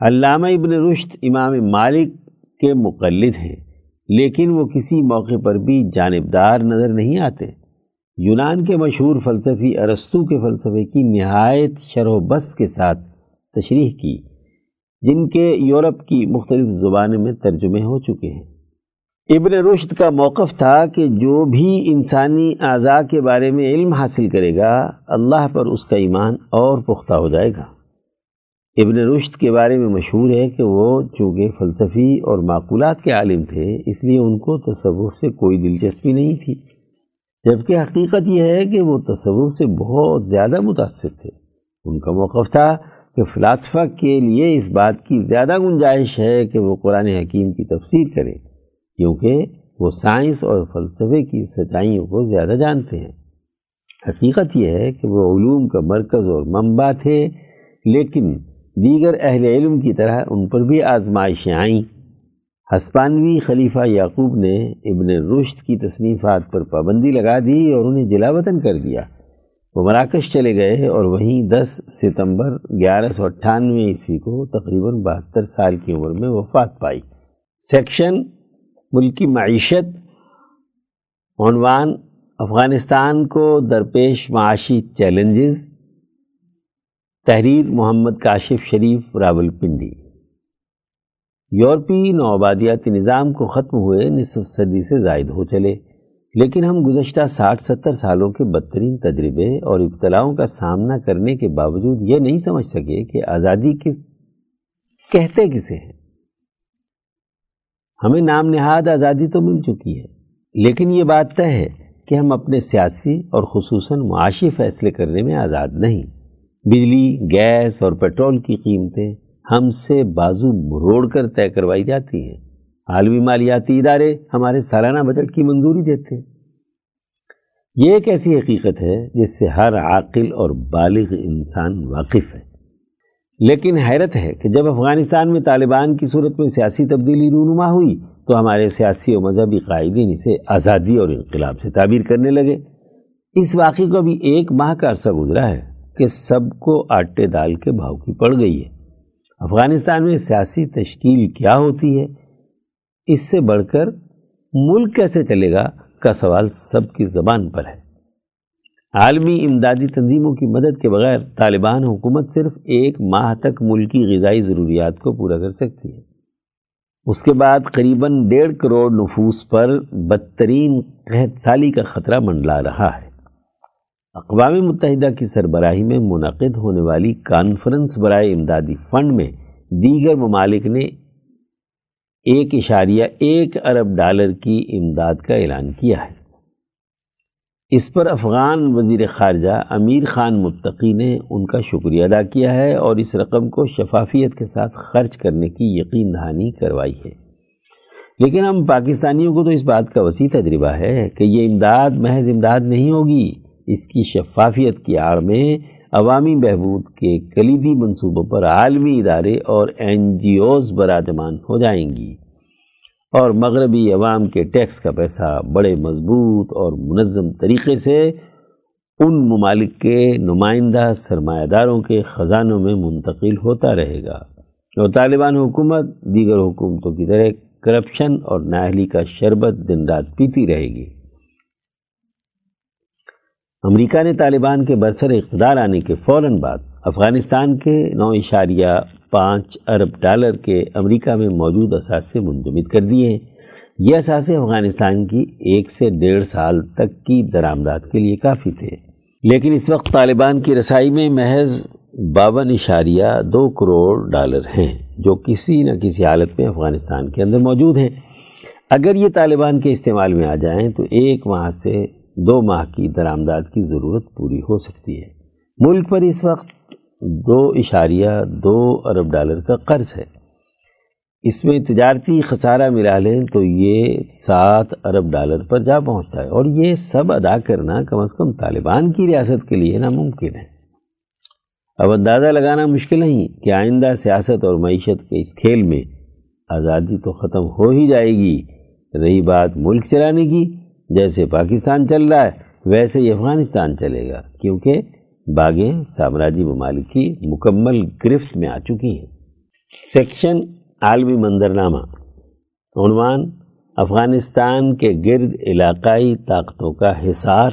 علامہ ابن رشد امام مالک کے مقلد ہیں، لیکن وہ کسی موقع پر بھی جانبدار نظر نہیں آتے۔ یونان کے مشہور فلسفی ارستو کے فلسفے کی نہایت شرح و بست کے ساتھ تشریح کی۔ جن کے یورپ کی مختلف زبانوں میں ترجمے ہو چکے ہیں۔ ابن رشد کا موقف تھا کہ جو بھی انسانی اعضاء کے بارے میں علم حاصل کرے گا، اللہ پر اس کا ایمان اور پختہ ہو جائے گا۔ ابن رشد کے بارے میں مشہور ہے کہ وہ چونکہ فلسفی اور معقولات کے عالم تھے، اس لیے ان کو تصور سے کوئی دلچسپی نہیں تھی۔ جبکہ حقیقت یہ ہے کہ وہ تصور سے بہت زیادہ متاثر تھے۔ ان کا موقف تھا کہ فلاسفہ کے لیے اس بات کی زیادہ گنجائش ہے کہ وہ قرآن حکیم کی تفسیر کرے، کیونکہ وہ سائنس اور فلسفے کی سچائیوں کو زیادہ جانتے ہیں۔ حقیقت یہ ہے کہ وہ علوم کا مرکز اور منبع تھے، لیکن دیگر اہل علم کی طرح ان پر بھی آزمائشیں آئیں۔ ہسپانوی خلیفہ یعقوب نے ابن رشد کی تصنیفات پر پابندی لگا دی اور انہیں جلا وطن کر دیا۔ وہ مراکش چلے گئے اور وہیں دس ستمبر گیارہ سو اٹھانوے عیسوی کو تقریباً بہتر سال کی عمر میں وفات پائی۔ سیکشن ملکی معیشت، عنوان افغانستان کو درپیش معاشی چیلنجز، تحریر محمد کاشف شریف، راول پنڈی۔ یورپی نوآبادیاتی نظام کو ختم ہوئے نصف صدی سے زائد ہو چلے۔ لیکن ہم گزشتہ ساٹھ ستر سالوں کے بدترین تجربے اور ابتلاؤں کا سامنا کرنے کے باوجود یہ نہیں سمجھ سکے کہ آزادی کس کہتے کسے ہیں؟ ہمیں نام نہاد آزادی تو مل چکی ہے، لیکن یہ بات طے ہے کہ ہم اپنے سیاسی اور خصوصاً معاشی فیصلے کرنے میں آزاد نہیں۔ بجلی، گیس اور پیٹرول کی قیمتیں ہم سے بازو مروڑ کر طے کروائی جاتی ہیں۔ عالمی مالیاتی ادارے ہمارے سالانہ بجٹ کی منظوری دیتے ہیں۔ یہ ایک ایسی حقیقت ہے جس سے ہر عاقل اور بالغ انسان واقف ہے۔ لیکن حیرت ہے کہ جب افغانستان میں طالبان کی صورت میں سیاسی تبدیلی رونما ہوئی تو ہمارے سیاسی و مذہبی قائدین اسے آزادی اور انقلاب سے تعبیر کرنے لگے۔ اس واقعے کو ابھی ایک ماہ کا عرصہ گزرا ہے کہ سب کو آٹے دال کے بھاؤ کی پڑ گئی ہے۔ افغانستان میں سیاسی تشکیل کیا ہوتی ہے؟ اس سے بڑھ کر ملک کیسے چلے گا کا سوال سب کی زبان پر ہے۔ عالمی امدادی تنظیموں کی مدد کے بغیر طالبان حکومت صرف ایک ماہ تک ملکی غذائی ضروریات کو پورا کر سکتی ہے۔ اس کے بعد قریباً ڈیڑھ کروڑ نفوس پر بدترین قحط سالی کا خطرہ منڈلا رہا ہے۔ اقوام متحدہ کی سربراہی میں منعقد ہونے والی کانفرنس برائے امدادی فنڈ میں دیگر ممالک نے ایک اشاریہ ایک ارب ڈالر کی امداد کا اعلان کیا ہے۔ اس پر افغان وزیر خارجہ امیر خان متقی نے ان کا شکریہ ادا کیا ہے اور اس رقم کو شفافیت کے ساتھ خرچ کرنے کی یقین دہانی کروائی ہے۔ لیکن ہم پاکستانیوں کو تو اس بات کا وسیع تجربہ ہے کہ یہ امداد محض امداد نہیں ہوگی، اس کی شفافیت کی آڑ میں عوامی بہبود کے کلیدی منصوبوں پر عالمی ادارے اور این جی اوز براجمان ہو جائیں گی اور مغربی عوام کے ٹیکس کا پیسہ بڑے مضبوط اور منظم طریقے سے ان ممالک کے نمائندہ سرمایہ داروں کے خزانوں میں منتقل ہوتا رہے گا۔ اور طالبان حکومت دیگر حکومتوں کی طرح کرپشن اور نااہلی کا شربت دن رات پیتی رہے گی۔ امریکہ نے طالبان کے برسر اقتدار آنے کے فوراً بعد افغانستان کے نو اشاریہ پانچ ارب ڈالر کے امریکہ میں موجود اثاثے منجمد کر دیے ہیں۔ یہ اثاثے افغانستان کی ایک سے ڈیڑھ سال تک کی درآمدات کے لیے کافی تھے۔ لیکن اس وقت طالبان کی رسائی میں محض باون اشاریہ دو کروڑ ڈالر ہیں، جو کسی نہ کسی حالت میں افغانستان کے اندر موجود ہیں۔ اگر یہ طالبان کے استعمال میں آ جائیں تو ایک ماہ سے دو ماہ کی درآمدات کی ضرورت پوری ہو سکتی ہے۔ ملک پر اس وقت دو اشاریہ دو ارب ڈالر کا قرض ہے۔ اس میں تجارتی خسارہ ملا لیں تو یہ سات ارب ڈالر پر جا پہنچتا ہے۔ اور یہ سب ادا کرنا کم از کم طالبان کی ریاست کے لیے ناممکن ہے۔ اب اندازہ لگانا مشکل نہیں کہ آئندہ سیاست اور معیشت کے اس کھیل میں آزادی تو ختم ہو ہی جائے گی۔ رہی بات ملک چلانے کی۔ جیسے پاکستان چل رہا ہے، ویسے ہی افغانستان چلے گا۔ کیونکہ باغیں سامراجی ممالک کی مکمل گرفت میں آ چکی ہیں۔ سیکشن عالمی منظرنامہ عنوان افغانستان کے گرد علاقائی طاقتوں کا حصار۔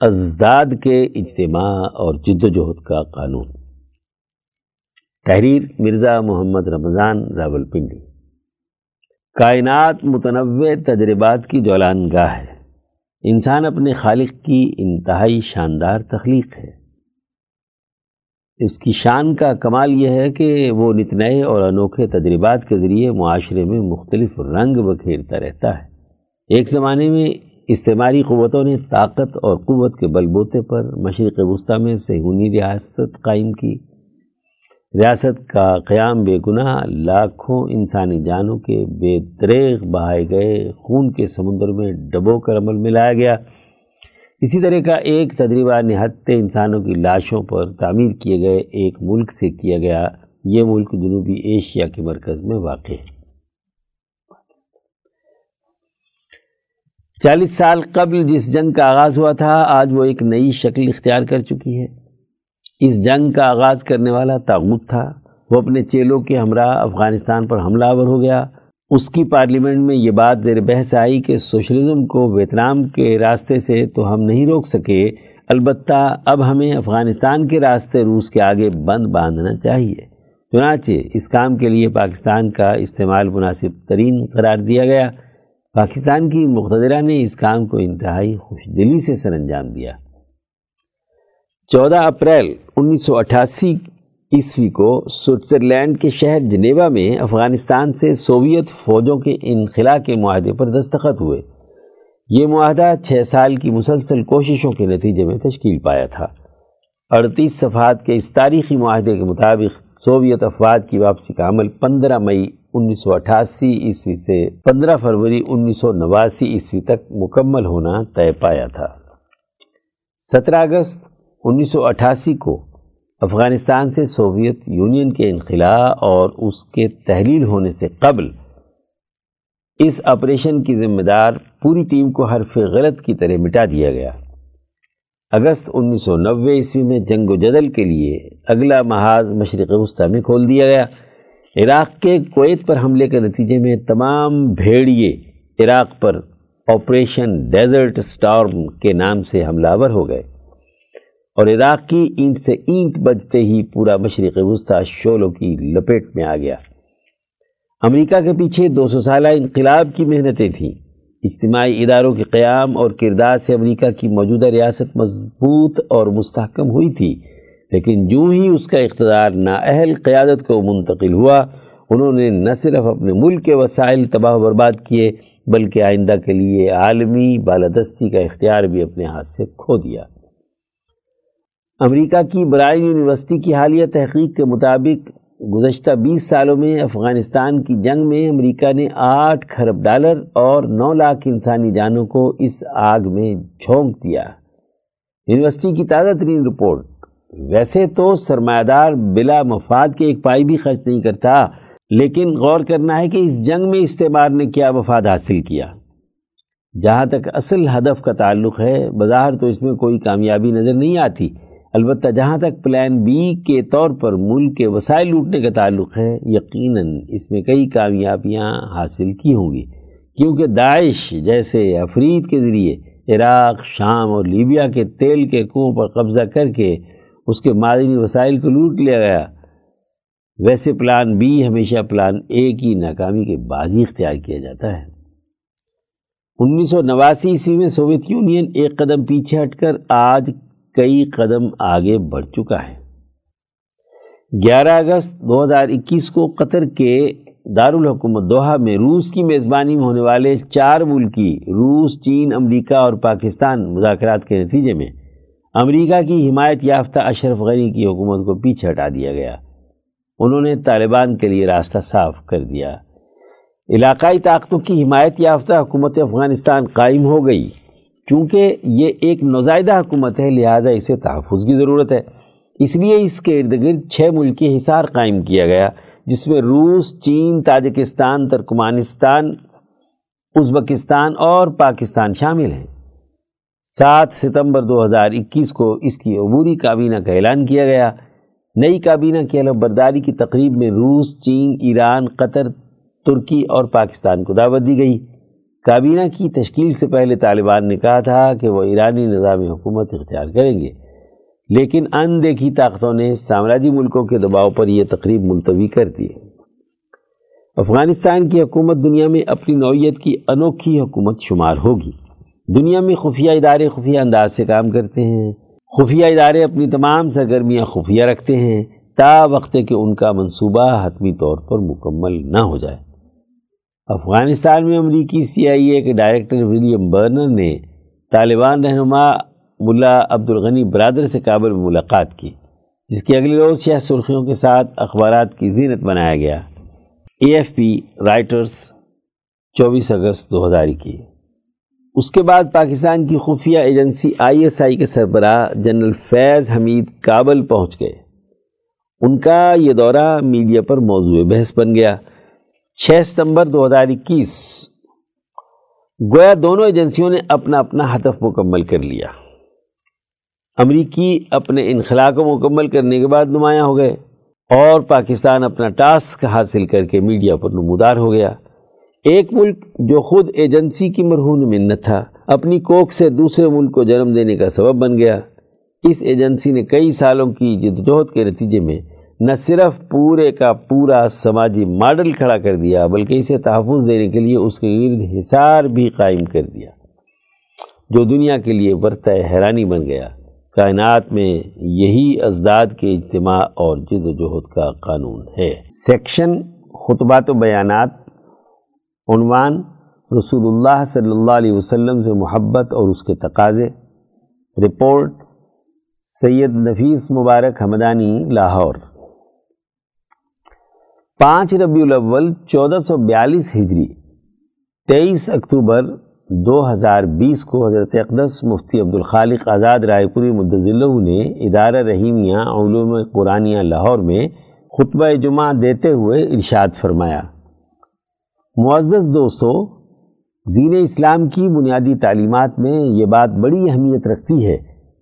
ازداد کے اجتماع اور جد و جہد کا قانون۔ تحریر مرزا محمد رمضان راول پنڈی کائنات متنوع تجربات کی جولان گاہ ہے۔ انسان اپنے خالق کی انتہائی شاندار تخلیق ہے۔ اس کی شان کا کمال یہ ہے کہ وہ نت نئے اور انوکھے تجربات کے ذریعے معاشرے میں مختلف رنگ بکھیرتا رہتا ہے۔ ایک زمانے میں استعماری قوتوں نے طاقت اور قوت کے بل بوتے پر مشرق وسطی میں سہونی ریاست قائم کی۔ ریاست کا قیام بے گناہ لاکھوں انسانی جانوں کے بے دریغ بہائے گئے خون کے سمندر میں ڈبو کر عمل میں لایا گیا۔ اسی طرح کا ایک تجربہ نہتے انسانوں کی لاشوں پر تعمیر کیے گئے ایک ملک سے کیا گیا۔ یہ ملک جنوبی ایشیا کے مرکز میں واقع ہے۔ چالیس سال قبل جس جنگ کا آغاز ہوا تھا، آج وہ ایک نئی شکل اختیار کر چکی ہے۔ اس جنگ کا آغاز کرنے والا تاغوت تھا۔ وہ اپنے چیلوں کے ہمراہ افغانستان پر حملہ آور ہو گیا۔ اس کی پارلیمنٹ میں یہ بات زیر بحث آئی کہ سوشلزم کو ویتنام کے راستے سے تو ہم نہیں روک سکے۔ البتہ اب ہمیں افغانستان کے راستے روس کے آگے بند باندھنا چاہیے۔ چنانچہ اس کام کے لیے پاکستان کا استعمال مناسب ترین قرار دیا گیا۔ پاکستان کی مقتدرہ نے اس کام کو انتہائی خوش دلی سے سر انجام دیا۔ چودہ اپریل انیس سو اٹھاسی عیسوی کو سوئٹزرلینڈ کے شہر جنیوا میں افغانستان سے سوویت فوجوں کے انخلاء کے معاہدے پر دستخط ہوئے۔ یہ معاہدہ چھ سال کی مسلسل کوششوں کے نتیجے میں تشکیل پایا تھا۔ اڑتیس صفحات کے اس تاریخی معاہدے کے مطابق سوویت افواج کی واپسی کا عمل پندرہ مئی انیس سو اٹھاسی عیسوی سے پندرہ فروری انیس سو نواسی عیسوی تک مکمل ہونا طے پایا تھا۔ سترہ اگست انیس سو اٹھاسی کو افغانستان سے سوویت یونین کے انخلاء اور اس کے تحلیل ہونے سے قبل اس آپریشن کی ذمہ دار پوری ٹیم کو حرف غلط کی طرح مٹا دیا گیا۔ اگست انیس سو نوے عیسوی میں جنگ و جدل کے لیے اگلا محاذ مشرق وسطی میں کھول دیا گیا۔ عراق کے کویت پر حملے کے نتیجے میں تمام بھیڑیے عراق پر آپریشن ڈیزرٹ سٹارم کے نام سے حملہ ور ہو گئے۔ اور عراق کی اینٹ سے اینٹ بجتے ہی پورا مشرق وسطی شولوں کی لپیٹ میں آ گیا۔ امریکہ کے پیچھے دو سو سالہ انقلاب کی محنتیں تھیں۔ اجتماعی اداروں کے قیام اور کردار سے امریکہ کی موجودہ ریاست مضبوط اور مستحکم ہوئی تھی۔ لیکن جو ہی اس کا اقتدار نااہل قیادت کو منتقل ہوا، انہوں نے نہ صرف اپنے ملک کے وسائل تباہ و برباد کیے، بلکہ آئندہ کے لیے عالمی بالادستی کا اختیار بھی اپنے ہاتھ سے کھو دیا۔ امریکہ کی برائن یونیورسٹی کی حالیہ تحقیق کے مطابق گزشتہ بیس سالوں میں افغانستان کی جنگ میں امریکہ نے آٹھ کھرب ڈالر اور نو لاکھ انسانی جانوں کو اس آگ میں جھونک دیا۔ یونیورسٹی کی تازہ ترین رپورٹ، ویسے تو سرمایہ دار بلا مفاد کے ایک پائی بھی خرچ نہیں کرتا، لیکن غور کرنا ہے کہ اس جنگ میں استعمار نے کیا مفاد حاصل کیا۔ جہاں تک اصل ہدف کا تعلق ہے، بظاہر تو اس میں کوئی کامیابی نظر نہیں آتی۔ البتہ جہاں تک پلان بی کے طور پر ملک کے وسائل لوٹنے کا تعلق ہے، یقیناً اس میں کئی کامیابیاں حاصل کی ہوں گی۔ کیونکہ داعش جیسے افرید کے ذریعے عراق، شام اور لیبیا کے تیل کے کنوں پر قبضہ کر کے اس کے معدنی وسائل کو لوٹ لیا گیا۔ ویسے پلان بی ہمیشہ پلان اے کی ناکامی کے بعد ہی اختیار کیا جاتا ہے۔ انیس سو نواسی عیسوی میں سوویت یونین ایک قدم پیچھے ہٹ کر آج کئی قدم آگے بڑھ چکا ہے۔ گیارہ اگست دو ہزار اکیس کو قطر کے دارالحکومت دوحہ میں روس کی میزبانی میں ہونے والے چار ملکی روس، چین، امریکہ اور پاکستان مذاکرات کے نتیجے میں امریکہ کی حمایت یافتہ اشرف غنی کی حکومت کو پیچھے ہٹا دیا گیا۔ انہوں نے طالبان کے لیے راستہ صاف کر دیا۔ علاقائی طاقتوں کی حمایت یافتہ حکومت افغانستان قائم ہو گئی۔ چونکہ یہ ایک نوزائیدہ حکومت ہے، لہٰذا اسے تحفظ کی ضرورت ہے۔ اس لیے اس کے ارد گرد چھ ملکی حصار قائم کیا گیا، جس میں روس، چین، تاجکستان، ترکمانستان، ازبکستان اور پاکستان شامل ہیں۔ سات ستمبر دو ہزار اکیس کو اس کی عبوری کابینہ کا اعلان کیا گیا۔ نئی کابینہ کی علم برداری کی تقریب میں روس، چین، ایران، قطر، ترکی اور پاکستان کو دعوت دی گئی۔ کابینہ کی تشکیل سے پہلے طالبان نے کہا تھا کہ وہ ایرانی نظام حکومت اختیار کریں گے۔ لیکن ان دیکھی طاقتوں نے سامراجی ملکوں کے دباؤ پر یہ تقریب ملتوی کر دی۔ افغانستان کی حکومت دنیا میں اپنی نوعیت کی انوکھی حکومت شمار ہوگی۔ دنیا میں خفیہ ادارے خفیہ انداز سے کام کرتے ہیں۔ خفیہ ادارے اپنی تمام سرگرمیاں خفیہ رکھتے ہیں تا وقت کہ ان کا منصوبہ حتمی طور پر مکمل نہ ہو جائے۔ افغانستان میں امریکی سی آئی اے کے ڈائریکٹر ولیم برنر نے طالبان رہنما ملا عبدالغنی برادر سے کابل میں ملاقات کی، جس کے اگلے روز سیاہ سرخیوں کے ساتھ اخبارات کی زینت بنایا گیا۔ اے ایف پی رائٹرز چوبیس اگست دو ہزار کی اس کے بعد پاکستان کی خفیہ ایجنسی آئی ایس آئی کے سربراہ جنرل فیض حمید کابل پہنچ گئے۔ ان کا یہ دورہ میڈیا پر موضوع بحث بن گیا۔ چھ ستمبر دو ہزار اکیس۔ گویا دونوں ایجنسیوں نے اپنا اپنا ہدف مکمل کر لیا۔ امریکی اپنے انخلا کو مکمل کرنے کے بعد نمایاں ہو گئے اور پاکستان اپنا ٹاسک حاصل کر کے میڈیا پر نمودار ہو گیا۔ ایک ملک جو خود ایجنسی کی مرہون منت تھا، اپنی کوک سے دوسرے ملک کو جنم دینے کا سبب بن گیا۔ اس ایجنسی نے کئی سالوں کی جدوجہد کے نتیجے میں نہ صرف پورے کا پورا سماجی ماڈل کھڑا کر دیا، بلکہ اسے تحفظ دینے کے لیے اس کے گرد حصار بھی قائم کر دیا، جو دنیا کے لیے برتہ حیرانی بن گیا۔ کائنات میں یہی ازداد کے اجتماع اور جد و جہد کا قانون ہے۔ سیکشن، خطبات و بیانات، عنوان رسول اللہ صلی اللہ علیہ وسلم سے محبت اور اس کے تقاضے۔ رپورٹ، سید نفیس مبارک حمدانی، لاہور۔ پانچ ربیع الاول چودہ سو بیالیس ہجری، تیئیس اکتوبر دو ہزار بیس کو حضرت اقدس مفتی عبدالخالق آزاد رائے پوری مدضلہ نے ادارہ رحیمیہ علوم قرآنیہ لاہور میں خطبہ جمعہ دیتے ہوئے ارشاد فرمایا۔ معزز دوستو، دین اسلام کی بنیادی تعلیمات میں یہ بات بڑی اہمیت رکھتی ہے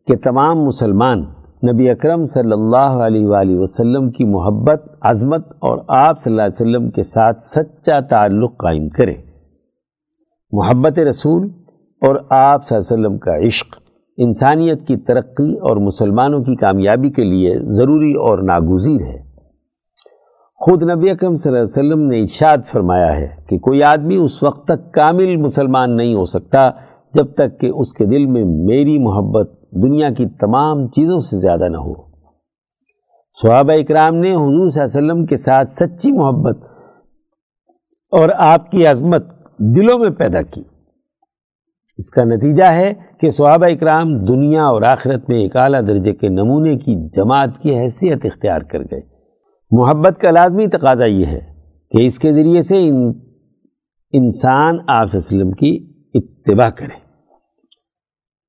کہ تمام مسلمان نبی اکرم صلی اللہ علیہ وآلہ وسلم کی محبت، عظمت اور آپ صلی اللہ علیہ وسلم کے ساتھ سچا تعلق قائم کرے۔ محبت رسول اور آپ صلی اللہ علیہ وسلم کا عشق، انسانیت کی ترقی اور مسلمانوں کی کامیابی کے لیے ضروری اور ناگزیر ہے۔ خود نبی اکرم صلی اللہ علیہ وسلم نے ارشاد فرمایا ہے کہ کوئی آدمی اس وقت تک کامل مسلمان نہیں ہو سکتا جب تک کہ اس کے دل میں میری محبت دنیا کی تمام چیزوں سے زیادہ نہ ہو۔ صحابہ اکرام نے حضور صلی اللہ علیہ وسلم کے ساتھ سچی محبت اور آپ کی عظمت دلوں میں پیدا کی۔ اس کا نتیجہ ہے کہ صحابہ اکرام دنیا اور آخرت میں ایک اعلیٰ درجے کے نمونے کی جماعت کی حیثیت اختیار کر گئے۔ محبت کا لازمی تقاضا یہ ہے کہ اس کے ذریعے سے انسان آپ وسلم کی اتباع کرے۔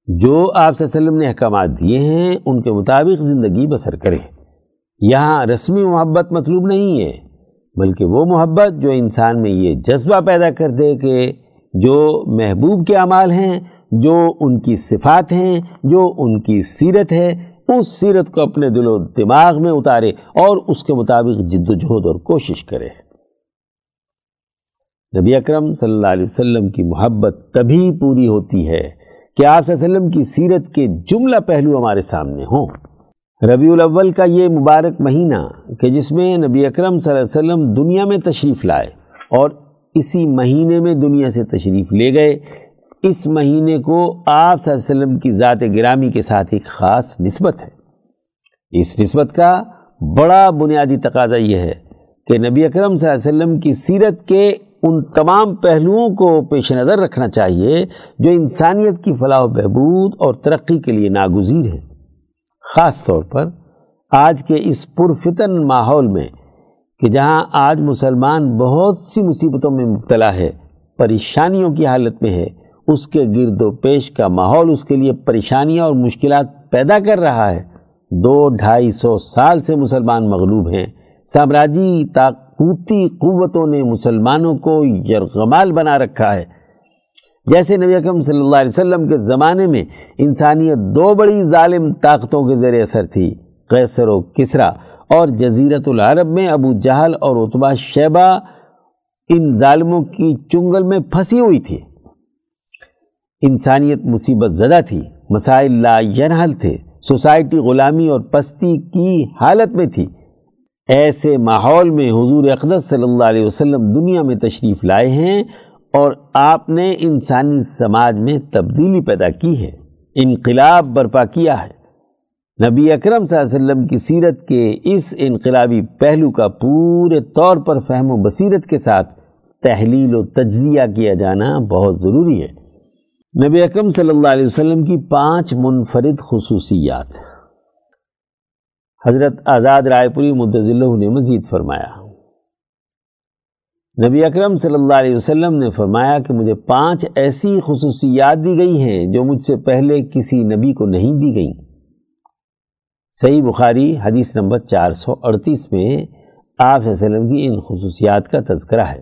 جو آپ صلی اللہ علیہ وسلم نے احکامات دیے ہیں، ان کے مطابق زندگی بسر کرے یہاں رسمی محبت مطلوب نہیں ہے، بلکہ وہ محبت جو انسان میں یہ جذبہ پیدا کر دے کہ جو محبوب کے اعمال ہیں، جو ان کی صفات ہیں، جو ان کی سیرت ہے، اس سیرت کو اپنے دل و دماغ میں اتارے اور اس کے مطابق جد و جہد اور کوشش کرے۔ نبی اکرم صلی اللہ علیہ وسلم کی محبت تبھی پوری ہوتی ہے کہ آپ صلی اللہ علیہ وسلم کی سیرت کے جملہ پہلو ہمارے سامنے ہوں۔ ربیع الاول کا یہ مبارک مہینہ کہ جس میں نبی اکرم صلی اللہ علیہ وسلم دنیا میں تشریف لائے اور اسی مہینے میں دنیا سے تشریف لے گئے۔ اس مہینے کو آپ صلی اللہ علیہ وسلم کی ذات گرامی کے ساتھ ایک خاص نسبت ہے۔ اس نسبت کا بڑا بنیادی تقاضا یہ ہے کہ نبی اکرم صلی اللہ علیہ وسلم کی سیرت کے ان تمام پہلوؤں کو پیش نظر رکھنا چاہیے جو انسانیت کی فلاح و بہبود اور ترقی کے لیے ناگزیر ہے خاص طور پر آج کے اس پرفتن ماحول میں کہ جہاں آج مسلمان بہت سی مصیبتوں میں مبتلا ہے، پریشانیوں کی حالت میں ہے، اس کے گرد و پیش کا ماحول اس کے لیے پریشانیاں اور مشکلات پیدا کر رہا ہے۔ دو ڈھائی سو سال سے مسلمان مغلوب ہیں۔ سامراجی طاقت قوتی قوتوں نے مسلمانوں کو یرغمال بنا رکھا ہے۔ جیسے نبی اکرم صلی اللہ علیہ وسلم کے زمانے میں انسانیت دو بڑی ظالم طاقتوں کے ذریعے اثر تھی، قیصر و کسرا۔ اور جزیرت العرب میں ابو جہل اور اتبا شیبہ ان ظالموں کی چنگل میں پھنسی ہوئی تھی۔ انسانیت مصیبت زدہ تھی، مسائل لا ینحل تھے۔ سوسائٹی غلامی اور پستی کی حالت میں تھی۔ ایسے ماحول میں حضور اقدس صلی اللہ علیہ وسلم دنیا میں تشریف لائے ہیں اور آپ نے انسانی سماج میں تبدیلی پیدا کی ہے، انقلاب برپا کیا ہے۔ نبی اکرم صلی اللہ علیہ وسلم کی سیرت کے اس انقلابی پہلو کا پورے طور پر فہم و بصیرت کے ساتھ تحلیل و تجزیہ کیا جانا بہت ضروری ہے۔ نبی اکرم صلی اللہ علیہ وسلم کی پانچ منفرد خصوصیات۔ حضرت آزاد رائے پوری متضلہ نے مزید فرمایا۔ نبی اکرم صلی اللہ علیہ وسلم نے فرمایا کہ مجھے پانچ ایسی خصوصیات دی گئی ہیں جو مجھ سے پہلے کسی نبی کو نہیں دی گئیں۔ صحیح بخاری حدیث نمبر چار سو اڑتیس میں آپ وسلم کی ان خصوصیات کا تذکرہ ہے۔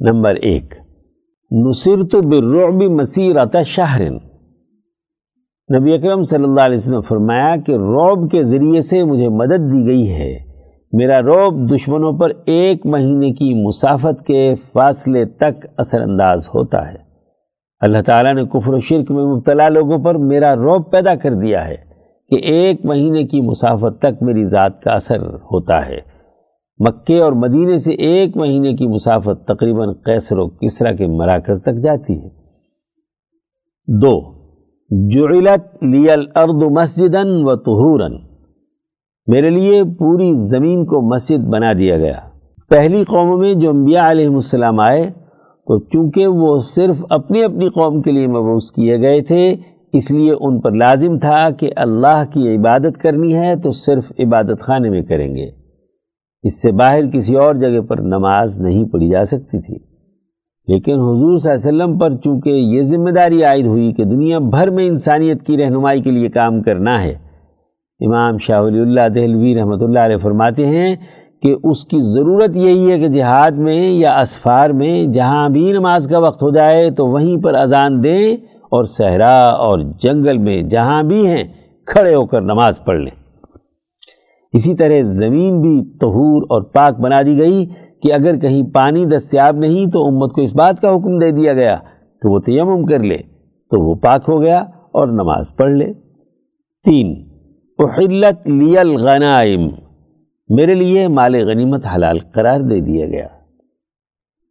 نمبر ایک، نصرت بالرعب مسیرت شہرن۔ نبی اکرم صلی اللہ علیہ وسلم نے فرمایا کہ روب کے ذریعے سے مجھے مدد دی گئی ہے۔ میرا روب دشمنوں پر ایک مہینے کی مسافت کے فاصلے تک اثر انداز ہوتا ہے۔ اللہ تعالیٰ نے کفر و شرک میں مبتلا لوگوں پر میرا روب پیدا کر دیا ہے کہ ایک مہینے کی مسافت تک میری ذات کا اثر ہوتا ہے۔ مکے اور مدینے سے ایک مہینے کی مسافت تقریباً قیصر و کسرا کے مراکز تک جاتی ہے۔ دو جعلت لی الارض مسجدا و طہورا میرے لیے پوری زمین کو مسجد بنا دیا گیا۔ پہلی قوم میں جو انبیاء علیہ السلام آئے، تو چونکہ وہ صرف اپنی اپنی قوم کے لیے مبوس کیے گئے تھے، اس لیے ان پر لازم تھا کہ اللہ کی عبادت کرنی ہے، تو صرف عبادت خانے میں کریں گے۔ اس سے باہر کسی اور جگہ پر نماز نہیں پڑھی جا سکتی تھی۔ لیکن حضور صلی اللہ علیہ وسلم پر چونکہ یہ ذمہ داری عائد ہوئی کہ دنیا بھر میں انسانیت کی رہنمائی کے لیے کام کرنا ہے، امام شاہ ولی اللہ دہلوی رحمۃ اللہ علیہ فرماتے ہیں کہ اس کی ضرورت یہی ہے کہ جہاد میں یا اسفار میں جہاں بھی نماز کا وقت ہو جائے تو وہیں پر اذان دیں اور صحرا اور جنگل میں جہاں بھی ہیں کھڑے ہو کر نماز پڑھ لیں۔ اسی طرح زمین بھی طہور اور پاک بنا دی گئی۔ کہ اگر کہیں پانی دستیاب نہیں تو امت کو اس بات کا حکم دے دیا گیا کہ وہ تیمم کر لے، تو وہ پاک ہو گیا اور نماز پڑھ لے۔ تین، احلت لی الغنائم، میرے لیے مال غنیمت حلال قرار دے دیا گیا۔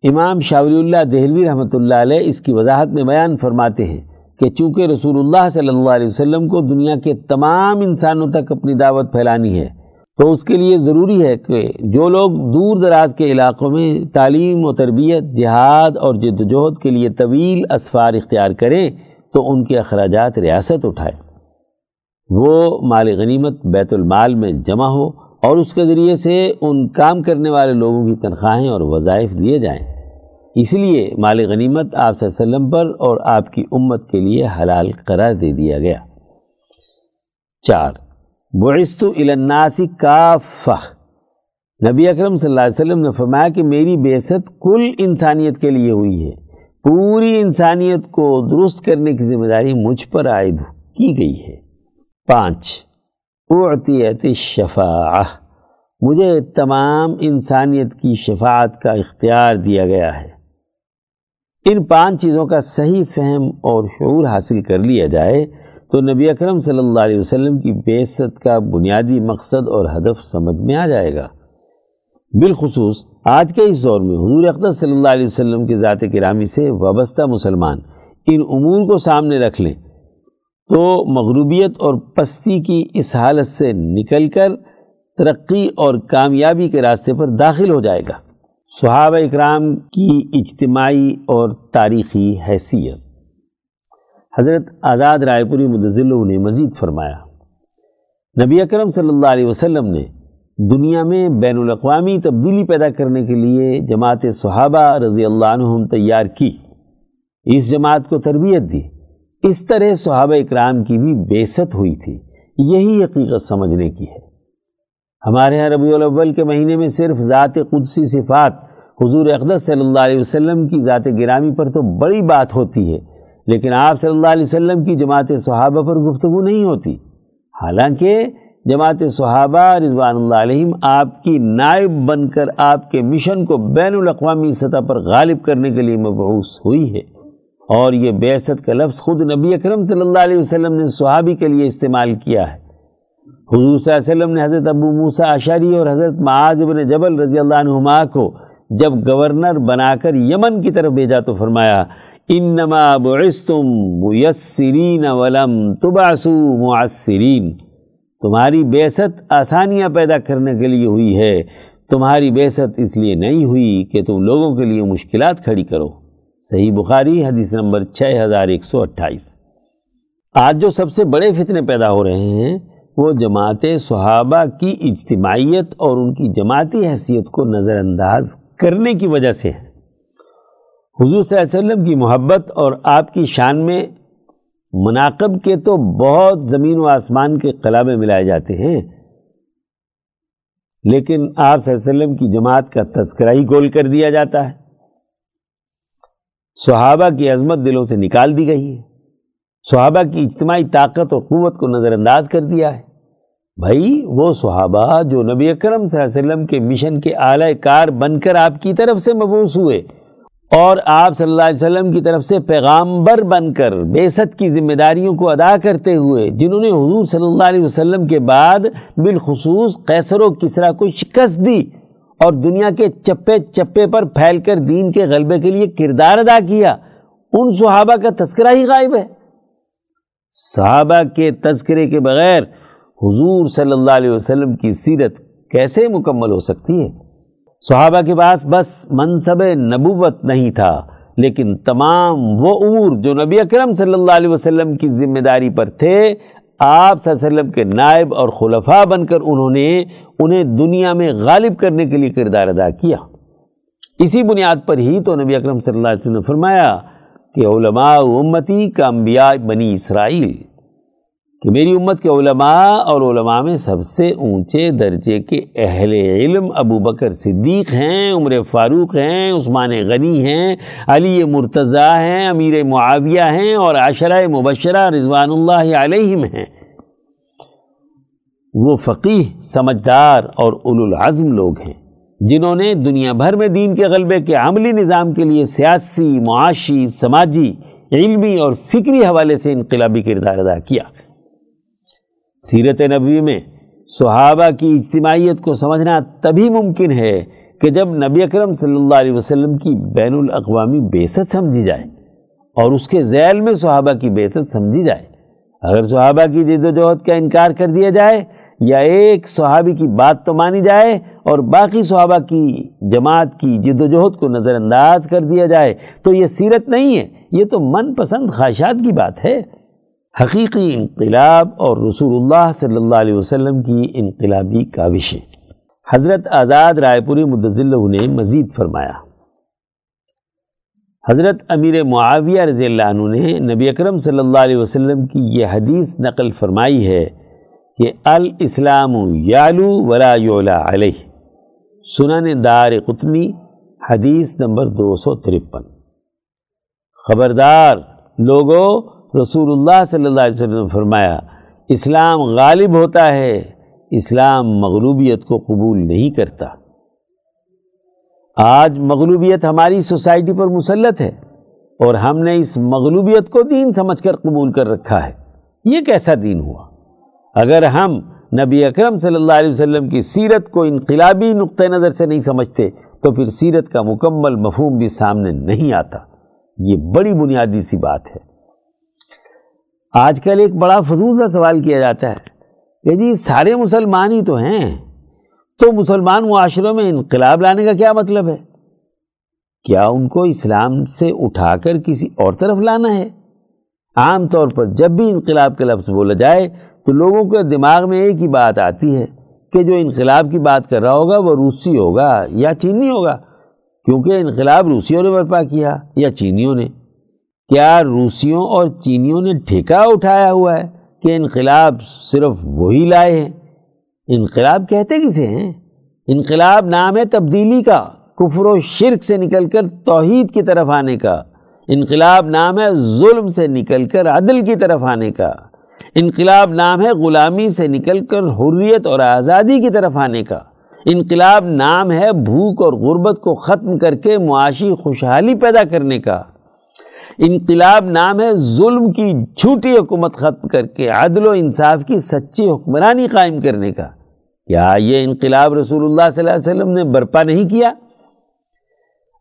امام شاولی اللہ دہلوی رحمۃ اللہ علیہ اس کی وضاحت میں بیان فرماتے ہیں کہ چونکہ رسول اللہ صلی اللہ علیہ وسلم کو دنیا کے تمام انسانوں تک اپنی دعوت پھیلانی ہے تو اس کے لیے ضروری ہے کہ جو لوگ دور دراز کے علاقوں میں تعلیم و تربیت، جہاد اور جد و جہد کے لیے طویل اسفار اختیار کریں، تو ان کے اخراجات ریاست اٹھائے وہ مال غنیمت، بیت المال میں جمع ہو اور اس کے ذریعے سے ان کام کرنے والے لوگوں کی تنخواہیں اور وظائف دیے جائیں۔ اس لیے مال غنیمت آپ صلی اللہ علیہ وسلم پر اور آپ کی امت کے لیے حلال قرار دے دیا گیا۔ چار بعثت الى الناس کافہ۔ نبی اکرم صلی اللہ علیہ وسلم نے فرمایا کہ میری بیست کل انسانیت کے لیے ہوئی ہے۔ پوری انسانیت کو درست کرنے کی ذمہ داری مجھ پر عائد کی گئی ہے۔ پانچ، اعطیت الشفاعہ۔ مجھے تمام انسانیت کی شفاعت کا اختیار دیا گیا ہے۔ ان پانچ چیزوں کا صحیح فہم اور شعور حاصل کر لیا جائے۔ تو نبی اکرم صلی اللہ علیہ وسلم کی بیست کا بنیادی مقصد اور ہدف سمجھ میں آ جائے گا۔ بالخصوص، آج کے اس دور میں حضور اقدس صلی اللہ علیہ وسلم کی ذات کرامی سے وابستہ مسلمان ان امور کو سامنے رکھ لیں۔ تو مغروبیت اور پستی کی اس حالت سے نکل کر ترقی اور کامیابی کے راستے پر داخل ہو جائے گا۔ صحابہ اکرام کی اجتماعی اور تاریخی حیثیت۔ حضرت آزاد رائے پوری مدضل نے مزید فرمایا۔ نبی اکرم صلی اللہ علیہ وسلم نے دنیا میں بین الاقوامی تبدیلی پیدا کرنے کے لیے جماعت صحابہ رضی اللہ عنہم تیار کی۔ اس جماعت کو تربیت دی۔ اس طرح صحابہ اکرام کی بھی بیست ہوئی تھی۔ یہی حقیقت سمجھنے کی ہے۔ ہمارے یہاں ربیع الاول کے مہینے میں صرف ذات قدسی صفات حضور اقدس صلی اللہ علیہ وسلم کی ذات گرامی پر تو بڑی بات ہوتی ہے۔ لیکن آپ صلی اللہ علیہ وسلم کی جماعت صحابہ پر گفتگو نہیں ہوتی۔ حالانکہ جماعت صحابہ رضوان اللہ علیہم آپ کی نائب بن کر آپ کے مشن کو بین الاقوامی سطح پر غالب کرنے کے لیے مبعوث ہوئی ہے۔ اور یہ بیست کا لفظ خود نبی اکرم صلی اللہ علیہ وسلم نے صحابی کے لیے استعمال کیا ہے۔ حضور صلی اللہ علیہ وسلم نے حضرت ابو موسیٰ اشاری اور حضرت معاذ بن جبل رضی اللہ عنہما کو جب گورنر بنا کر یمن کی طرف بھیجا تو فرمایا انما بعثتم میسرین ولم تبعثوا معسرین تمہاری بیست آسانیاں پیدا کرنے کے لیے ہوئی ہے۔ تمہاری بیست اس لیے نہیں ہوئی کہ تم لوگوں کے لیے مشکلات کھڑی کرو۔ صحیح بخاری حدیث نمبر چھ ہزار ایک سو اٹھائیس۔ آج جو سب سے بڑے فتنے پیدا ہو رہے ہیں، وہ جماعت صحابہ کی اجتماعیت اور ان کی جماعتی حیثیت کو نظر انداز کرنے کی وجہ سے ہے حضور صلی اللہ علیہ وسلم کی محبت اور آپ کی شان میں مناقب کے تو بہت زمین و آسمان کے قلابے ملائے جاتے ہیں۔ لیکن آپ صلی اللہ علیہ وسلم کی جماعت کا تذکرہ ہی گول کر دیا جاتا ہے۔ صحابہ کی عظمت دلوں سے نکال دی گئی ہے۔ صحابہ کی اجتماعی طاقت اور قوت کو نظر انداز کر دیا ہے۔ بھائی، وہ صحابہ جو نبی اکرم صلی اللہ علیہ وسلم کے مشن کے اعلی کار بن کر آپ کی طرف سے مبوس ہوئے۔ اور آپ صلی اللہ علیہ وسلم کی طرف سے پیغامبر بن کر بیست کی ذمہ داریوں کو ادا کرتے ہوئے، جنہوں نے حضور صلی اللہ علیہ وسلم کے بعد بالخصوص قیصر و کسرا کو شکست دی اور دنیا کے چپے چپے پر پھیل کر دین کے غلبے کے لیے کردار ادا کیا۔ ان صحابہ کا تذکرہ ہی غائب ہے۔ صحابہ کے تذکرے کے بغیر حضور صلی اللہ علیہ وسلم کی سیرت کیسے مکمل ہو سکتی ہے؟ صحابہ کے پاس بس منصب نبوت نہیں تھا، لیکن تمام وہ امور جو نبی اکرم صلی اللہ علیہ وسلم کی ذمہ داری پر تھے، آپ صلی اللہ علیہ وسلم کے نائب اور خلفاء بن کر انہوں نے انہیں دنیا میں غالب کرنے کے لیے کردار ادا کیا۔ اسی بنیاد پر ہی تو نبی اکرم صلی اللہ علیہ وسلم نے فرمایا کہ علماء امتی کا انبیاء بنی اسرائیل۔ کہ میری امت کے علماء اور علماء میں سب سے اونچے درجے کے اہل علم ابو بکر صدیق ہیں، عمر فاروق ہیں، عثمان غنی ہیں، علی مرتضیٰ ہیں، امیر معاویہ ہیں اور عشرہ مبشرہ رضوان اللہ علیہم ہیں۔ وہ فقیح سمجھدار اور العزم لوگ ہیں، جنہوں نے دنیا بھر میں دین کے غلبے کے عملی نظام کے لیے سیاسی، معاشی، سماجی، علمی اور فکری حوالے سے انقلابی کردار ادا کیا۔ سیرت نبوی میں صحابہ کی اجتماعیت کو سمجھنا تبھی ممکن ہے کہ جب نبی اکرم صلی اللہ علیہ وسلم کی بین الاقوامی بیست سمجھی جائے اور اس کے ذیل میں صحابہ کی بیست سمجھی جائے۔ اگر صحابہ کی جد و جہد کا انکار کر دیا جائے یا ایک صحابی کی بات تو مانی جائے اور باقی صحابہ کی جماعت کی جد و جہد کو نظر انداز کر دیا جائے تو یہ سیرت نہیں ہے، یہ تو من پسند خواہشات کی بات ہے۔ حقیقی انقلاب اور رسول اللہ صلی اللہ علیہ وسلم کی انقلابی کاوشیں۔ حضرت آزاد رائے پوری مدضل نے مزید فرمایا۔ حضرت امیر معاویہ رضی اللہ عنہ نے نبی اکرم صلی اللہ علیہ وسلم کی یہ حدیث نقل فرمائی ہے کہ الاسلام یالو ولا یولا علیہ۔ سنن دار قطنی حدیث نمبر دو سو ترپن۔ خبردار لوگوں رسول اللہ صلی اللہ علیہ وسلم نے فرمایا، اسلام غالب ہوتا ہے، اسلام مغلوبیت کو قبول نہیں کرتا۔ آج مغلوبیت ہماری سوسائٹی پر مسلط ہے اور ہم نے اس مغلوبیت کو دین سمجھ کر قبول کر رکھا ہے۔ یہ کیسا دین ہوا؟ اگر ہم نبی اکرم صلی اللہ علیہ وسلم کی سیرت کو انقلابی نقطۂ نظر سے نہیں سمجھتے، تو پھر سیرت کا مکمل مفہوم بھی سامنے نہیں آتا۔ یہ بڑی بنیادی سی بات ہے۔ آج کل ایک بڑا فضول سا سوال کیا جاتا ہے کہ جی سارے مسلمان ہی تو ہیں، تو مسلمان معاشروں میں انقلاب لانے کا کیا مطلب ہے؟ کیا ان کو اسلام سے اٹھا کر کسی اور طرف لانا ہے؟ عام طور پر جب بھی انقلاب کا لفظ بولا جائے تو لوگوں کے دماغ میں ایک ہی بات آتی ہے کہ جو انقلاب کی بات کر رہا ہوگا وہ روسی ہوگا یا چینی ہوگا، کیونکہ انقلاب روسیوں نے برپا کیا یا چینیوں نے۔ کیا روسیوں اور چینیوں نے ٹھیکہ اٹھایا ہوا ہے کہ انقلاب صرف وہی لائے ہیں؟ انقلاب کہتے کسے ہیں؟ انقلاب نام ہے تبدیلی کا، کفر و شرک سے نکل کر توحید کی طرف آنے کا۔ انقلاب نام ہے ظلم سے نکل کر عدل کی طرف آنے کا۔ انقلاب نام ہے غلامی سے نکل کر حریت اور آزادی کی طرف آنے کا۔ انقلاب نام ہے بھوک اور غربت کو ختم کر کے معاشی خوشحالی پیدا کرنے کا۔ انقلاب نام ہے، ظلم کی جھوٹی حکومت ختم کر کے عدل و انصاف کی سچی حکمرانی قائم کرنے کا۔ کیا یہ انقلاب رسول اللہ صلی اللہ علیہ وسلم نے برپا نہیں کیا؟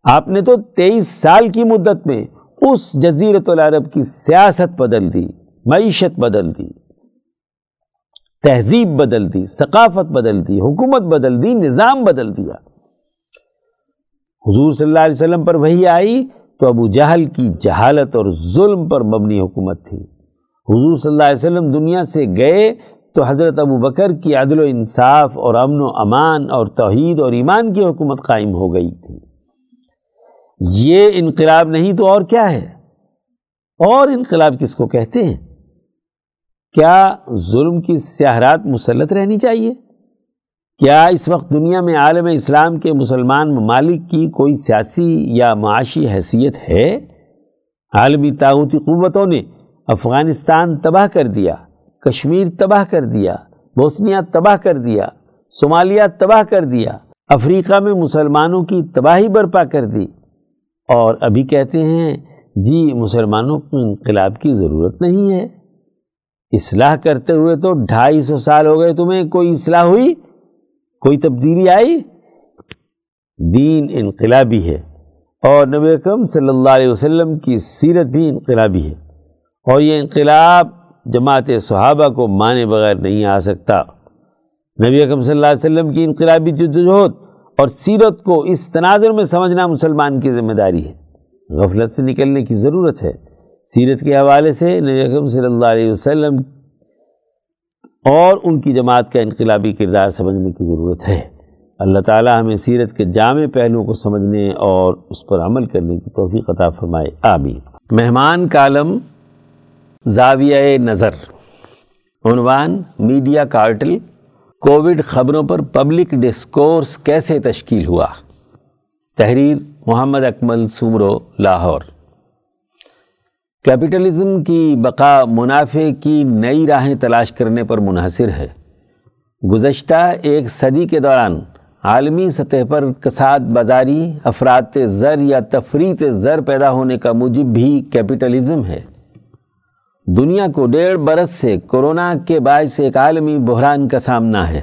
آپ نے تو تیئیس سال کی مدت میں اس جزیرت العرب کی سیاست بدل دی، معیشت بدل دی، تہذیب بدل دی، ثقافت بدل دی، حکومت بدل دی، نظام بدل دیا۔ حضور صلی اللہ علیہ وسلم پر وہی آئی تو ابو جہل کی جہالت اور ظلم پر مبنی حکومت تھی۔ حضور صلی اللہ علیہ وسلم دنیا سے گئے تو حضرت ابو بکر کی عدل و انصاف اور امن و امان اور توحید اور ایمان کی حکومت قائم ہو گئی تھی۔ یہ انقلاب نہیں تو اور کیا ہے؟ اور انقلاب کس کو کہتے ہیں؟ کیا ظلم کی سیاحرات مسلط رہنی چاہیے؟ کیا اس وقت دنیا میں عالم اسلام کے مسلمان ممالک کی کوئی سیاسی یا معاشی حیثیت ہے؟ عالمی طاقتی قوتوں نے افغانستان تباہ کر دیا، کشمیر تباہ کر دیا، بوسنیا تباہ کر دیا، صومالیہ تباہ کر دیا، افریقہ میں مسلمانوں کی تباہی برپا کر دی۔ اور ابھی کہتے ہیں جی مسلمانوں کو انقلاب کی ضرورت نہیں ہے۔ اصلاح کرتے ہوئے تو ڈھائی سو سال ہو گئے، تمہیں کوئی اصلاح ہوئی؟ کوئی تبدیلی آئی؟ دین انقلابی ہے اور نبی اکرم صلی اللہ علیہ وسلم کی سیرت بھی انقلابی ہے اور یہ انقلاب جماعت صحابہ کو مانے بغیر نہیں آ سکتا۔ نبی اکرم صلی اللہ علیہ وسلم کی انقلابی جدوجہد اور سیرت کو اس تناظر میں سمجھنا مسلمان کی ذمہ داری ہے۔ غفلت سے نکلنے کی ضرورت ہے۔ سیرت کے حوالے سے نبی اکرم صلی اللہ علیہ وسلم اور ان کی جماعت کا انقلابی کردار سمجھنے کی ضرورت ہے۔ اللہ تعالیٰ ہمیں سیرت کے جامع پہلوؤں کو سمجھنے اور اس پر عمل کرنے کی توفیق عطا فرمائے۔ آمین۔ مہمان کالم زاویہ نظر۔ عنوان میڈیا کارٹل۔ کووڈ خبروں پر پبلک ڈسکورس کیسے تشکیل ہوا؟ تحریر محمد اکمل سمرو، لاہور۔ کیپٹلزم کی بقا منافع کی نئی راہیں تلاش کرنے پر منحصر ہے۔ گزشتہ ایک صدی کے دوران عالمی سطح پر کساد بازاری، افراد زر یا تفریط زر پیدا ہونے کا موجب بھی کیپٹلزم ہے۔ دنیا کو ڈیڑھ برس سے کرونا کے باعث ایک عالمی بحران کا سامنا ہے۔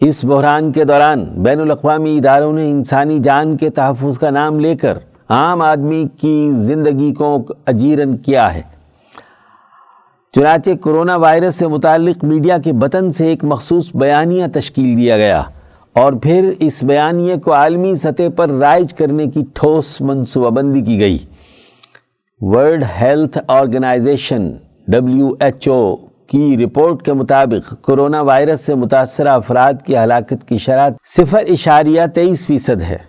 اس بحران کے دوران بین الاقوامی اداروں نے انسانی جان کے تحفظ کا نام لے کر عام آدمی کی زندگی کو اجیرن کیا ہے۔ چنانچہ کرونا وائرس سے متعلق میڈیا کے بطن سے ایک مخصوص بیانیہ تشکیل دیا گیا اور پھر اس بیانیے کو عالمی سطح پر رائج کرنے کی ٹھوس منصوبہ بندی کی گئی۔ World Health Organization W H O کی رپورٹ کے مطابق کرونا وائرس سے متاثرہ افراد کی ہلاکت کی شرح صفر اشاریہ تیئیس فیصد ہے۔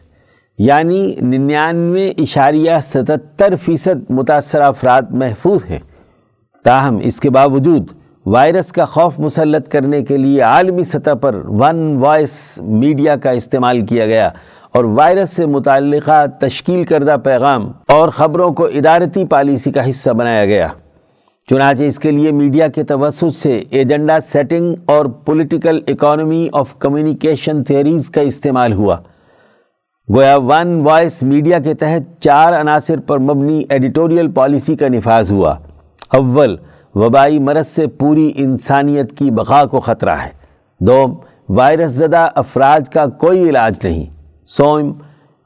یعنی ننانوے اشاریہ ستتر فیصد متاثرہ افراد محفوظ ہیں۔ تاہم، اس کے باوجود وائرس کا خوف مسلط کرنے کے لیے عالمی سطح پر ون وائس میڈیا کا استعمال کیا گیا اور وائرس سے متعلقہ تشکیل کردہ پیغام اور خبروں کو ادارتی پالیسی کا حصہ بنایا گیا۔ چنانچہ، اس کے لیے میڈیا کے توسط سے ایجنڈا سیٹنگ اور political economy of communication theories کا استعمال ہوا۔ گویا ون وائس میڈیا کے تحت چار عناصر پر مبنی ایڈیٹوریل پالیسی کا نفاذ ہوا۔ اول، وبائی مرض سے پوری انسانیت کی بقا کو خطرہ ہے۔ دوم، وائرس زدہ افراد کا کوئی علاج نہیں۔ سوم،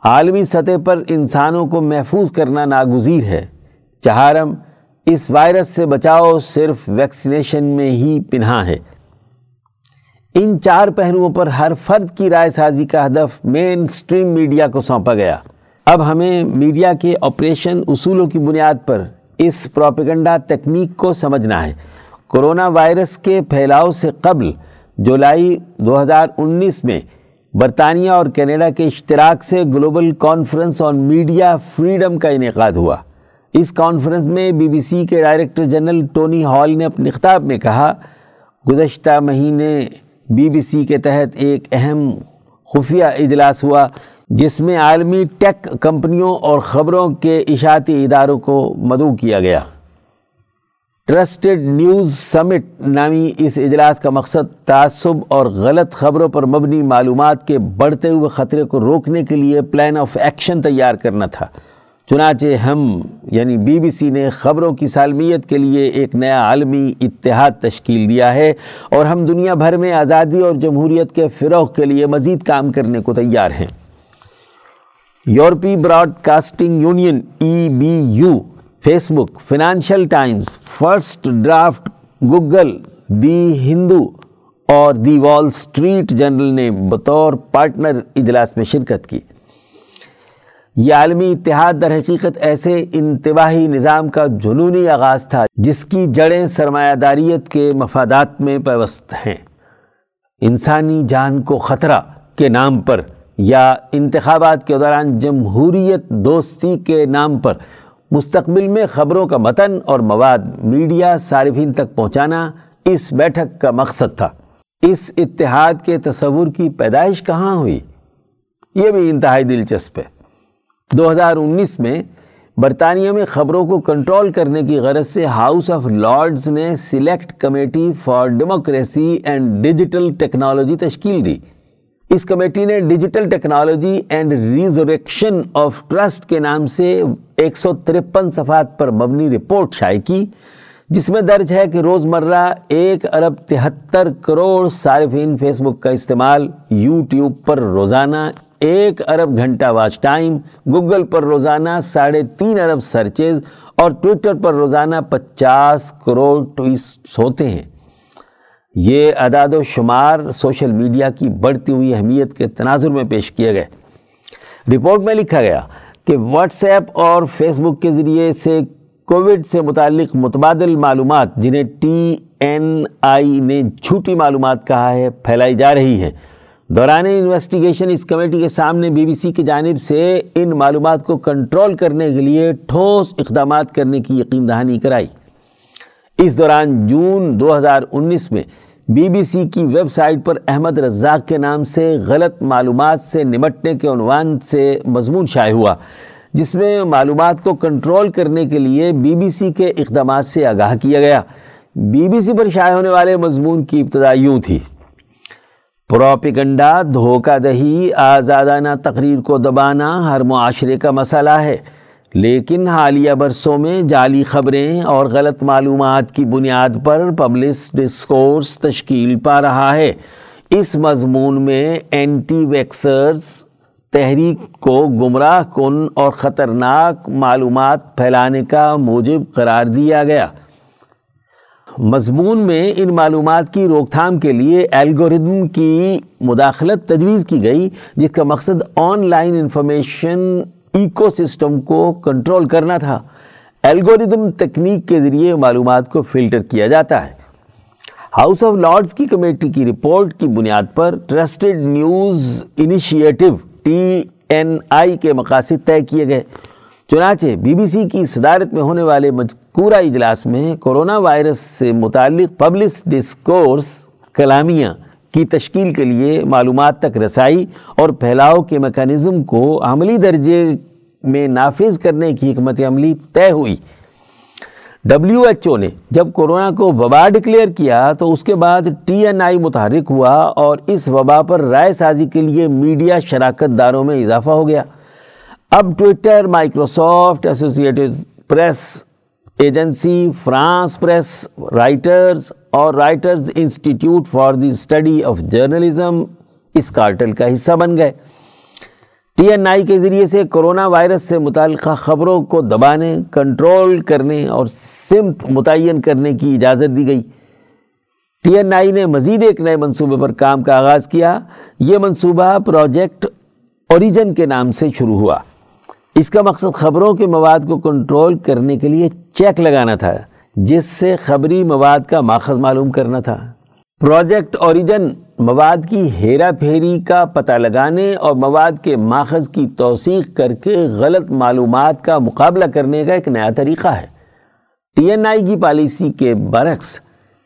عالمی سطح پر انسانوں کو محفوظ کرنا ناگزیر ہے۔ چہارم، اس وائرس سے بچاؤ صرف ویکسینیشن میں ہی پنہا ہے۔ ان چار پہلوؤں پر ہر فرد کی رائے سازی کا ہدف مین سٹریم میڈیا کو سونپا گیا۔ اب ہمیں میڈیا کے آپریشن اصولوں کی بنیاد پر اس پروپیگنڈا تکنیک کو سمجھنا ہے۔ کرونا وائرس کے پھیلاؤ سے قبل جولائی دو ہزار انیس میں برطانیہ اور کینیڈا کے اشتراک سے Global Conference on Media Freedom کا انعقاد ہوا۔ اس کانفرنس میں بی بی سی کے ڈائریکٹر جنرل ٹونی ہال نے اپنے خطاب میں کہا، گزشتہ مہینے بی بی سی کے تحت ایک اہم خفیہ اجلاس ہوا، جس میں عالمی ٹیک کمپنیوں اور خبروں کے اشاعتی اداروں کو مدعو کیا گیا۔ ٹرسٹڈ نیوز سمٹ نامی اس اجلاس کا مقصد تعصب اور غلط خبروں پر مبنی معلومات کے بڑھتے ہوئے خطرے کو روکنے کے لیے پلان آف ایکشن تیار کرنا تھا۔ چنانچہ ہم یعنی بی بی سی نے خبروں کی سالمیت کے لیے ایک نیا عالمی اتحاد تشکیل دیا ہے اور ہم دنیا بھر میں آزادی اور جمہوریت کے فروغ کے لیے مزید کام کرنے کو تیار ہیں۔ European Broadcasting Union E B U Facebook Financial Times, First Draft, Google, the Hindu اور دی وال سٹریٹ جرنل نے بطور پارٹنر اجلاس میں شرکت کی۔ یہ عالمی اتحاد در حقیقت ایسے انتباہی نظام کا جنونی آغاز تھا جس کی جڑیں سرمایہ داریت کے مفادات میں پیوست ہیں۔ انسانی جان کو خطرہ کے نام پر یا انتخابات کے دوران جمہوریت دوستی کے نام پر مستقبل میں خبروں کا متن اور مواد میڈیا صارفین تک پہنچانا اس بیٹھک کا مقصد تھا۔ اس اتحاد کے تصور کی پیدائش کہاں ہوئی؟ یہ بھی انتہائی دلچسپ ہے۔ دو ہزار انیس میں برطانیہ میں خبروں کو کنٹرول کرنے کی غرض سے ہاؤس آف لارڈز نے Select Committee for Democracy and Digital Technology تشکیل دی۔ اس کمیٹی نے Digital Technology and Resurrection of Trust کے نام سے ایک سو ترپن صفحات پر مبنی رپورٹ شائع کی، جس میں درج ہے کہ روزمرہ ایک ارب تہتر کروڑ صارفین فیس بک کا استعمال یوٹیوب پر روزانہ ایک ارب گھنٹہ واچ ٹائم، گوگل پر روزانہ ساڑھے تین ارب سرچز اور ٹویٹر پر روزانہ پچاس کروڑ ٹویسٹ ہوتے ہیں۔ یہ اعداد و شمار سوشل میڈیا کی بڑھتی ہوئی اہمیت کے تناظر میں پیش کیے گئے۔ رپورٹ میں لکھا گیا کہ واٹس ایپ اور فیس بک کے ذریعے سے کووڈ سے متعلق متبادل معلومات، جنہیں ٹی این آئی نے جھوٹی معلومات کہا ہے، پھیلائی جا رہی ہے۔ دوران انویسٹیگیشن اس کمیٹی کے سامنے بی بی سی کی جانب سے ان معلومات کو کنٹرول کرنے کے لیے ٹھوس اقدامات کرنے کی یقین دہانی کرائی۔ اس دوران جون دو ہزار انیس میں بی بی سی کی ویب سائٹ پر احمد رزاق کے نام سے غلط معلومات سے نمٹنے کے عنوان سے مضمون شائع ہوا، جس میں معلومات کو کنٹرول کرنے کے لیے بی بی سی کے اقدامات سے آگاہ کیا گیا۔ بی بی سی پر شائع ہونے والے مضمون کی ابتدا یوں تھی۔ پروپیگنڈا دھوکہ دہی، آزادانہ تقریر کو دبانا ہر معاشرے کا مسئلہ ہے۔ لیکن حالیہ برسوں میں جعلی خبریں اور غلط معلومات کی بنیاد پر پبلس ڈسکورس تشکیل پا رہا ہے۔ اس مضمون میں اینٹی ویکسرز تحریک کو گمراہ کن اور خطرناک معلومات پھیلانے کا موجب قرار دیا گیا۔ مضمون میں ان معلومات کی روک تھام کے لیے الگوریدم کی مداخلت تجویز کی گئی، جس کا مقصد online information ecosystem کو کنٹرول کرنا تھا۔ الگوریدم تکنیک کے ذریعے معلومات کو فلٹر کیا جاتا ہے۔ ہاؤس آف لارڈز کی کمیٹی کی رپورٹ کی بنیاد پر Trusted News Initiative T N I کے مقاصد طے کیے گئے۔ چنانچہ بی بی سی کی صدارت میں ہونے والے مذکورہ اجلاس میں کورونا وائرس سے متعلق پبلس ڈسکورس کلامیہ کی تشکیل کے لیے معلومات تک رسائی اور پھیلاؤ کے میکانزم کو عملی درجے میں نافذ کرنے کی حکمت عملی طے ہوئی۔ ڈبلیو ایچ او نے جب کورونا کو وبا ڈکلیئر کیا تو اس کے بعد ٹی این آئی متحرک ہوا اور اس وبا پر رائے سازی کے لیے میڈیا شراکت داروں میں اضافہ ہو گیا۔ اب Twitter Microsoft Associated Press agency, France Press, Reuters اور Reuters Institute for the Study of Journalism us cartel کا حصہ بن گئے۔ ٹی این آئی کے ذریعے سے کرونا وائرس سے متعلقہ خبروں کو دبانے، کنٹرول کرنے اور سمت متعین کرنے کی اجازت دی گئی۔ ٹی این آئی نے مزید ایک نئے منصوبے پر کام کا آغاز کیا۔ یہ منصوبہ پروجیکٹ اوریجن کے نام سے شروع ہوا۔ اس کا مقصد خبروں کے مواد کو کنٹرول کرنے کے لیے چیک لگانا تھا، جس سے خبری مواد کا ماخذ معلوم کرنا تھا۔ پروجیکٹ اوریجن مواد کی ہیرا پھیری کا پتہ لگانے اور مواد کے ماخذ کی توثیق کر کے غلط معلومات کا مقابلہ کرنے کا ایک نیا طریقہ ہے۔ ٹی این آئی کی پالیسی کے برعکس،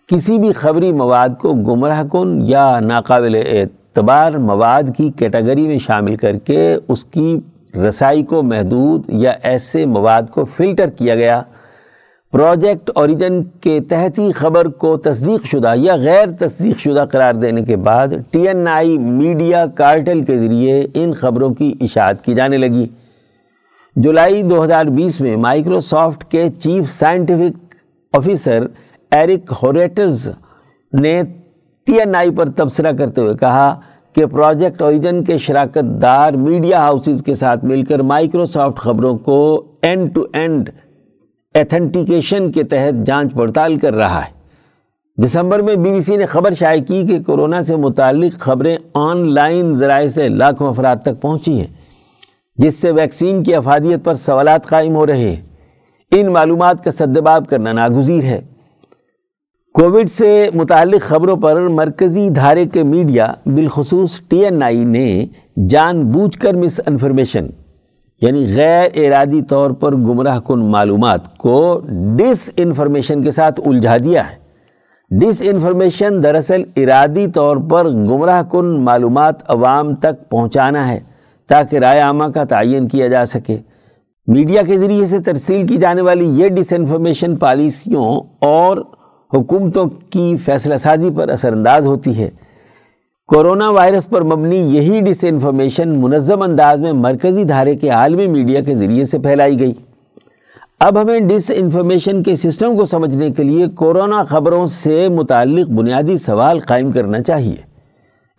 کسی بھی خبری مواد کو گمراہ کن یا ناقابل اعتبار مواد کی کیٹیگری میں شامل کر کے اس کی رسائی کو محدود یا ایسے مواد کو فلٹر کیا گیا۔ پروجیکٹ اوریجن کے تحتی خبر کو تصدیق شدہ یا غیر تصدیق شدہ قرار دینے کے بعد T N I media cartel کے ذریعے ان خبروں کی اشاعت کی جانے لگی۔ جولائی دو ہزار بیس میں مائکروسافٹ کے chief scientific officer Eric Horvitz نے ٹی این آئی پر تبصرہ کرتے ہوئے کہا کہ پروجیکٹ اوریجن کے شراکت دار میڈیا ہاؤسز کے ساتھ مل کر مائکروسافٹ خبروں کو اینڈ ٹو اینڈ ایتھنٹیکیشن کے تحت جانچ پڑتال کر رہا ہے۔ دسمبر میں بی بی سی نے خبر شائع کی کہ کورونا سے متعلق خبریں آن لائن ذرائع سے لاکھوں افراد تک پہنچی ہیں، جس سے ویکسین کی افادیت پر سوالات قائم ہو رہے ہیں۔ ان معلومات کا سدباب کرنا ناگزیر ہے۔ کووڈ سے متعلق خبروں پر مرکزی دھارے کے میڈیا بالخصوص ٹی این آئی نے جان بوجھ کر مس انفارمیشن یعنی غیر ارادی طور پر گمراہ کن معلومات کو ڈس انفارمیشن کے ساتھ الجھا دیا ہے۔ ڈس انفارمیشن دراصل ارادی طور پر گمراہ کن معلومات عوام تک پہنچانا ہے تاکہ رائے عامہ کا تعین کیا جا سکے۔ میڈیا کے ذریعے سے ترسیل کی جانے والی یہ ڈس انفارمیشن پالیسیوں اور حکومتوں کی فیصلہ سازی پر اثر انداز ہوتی ہے۔ کورونا وائرس پر مبنی یہی ڈس انفارمیشن منظم انداز میں مرکزی دھارے کے عالمی میڈیا کے ذریعے سے پھیلائی گئی۔ اب ہمیں ڈس انفارمیشن کے سسٹم کو سمجھنے کے لیے کورونا خبروں سے متعلق بنیادی سوال قائم کرنا چاہیے۔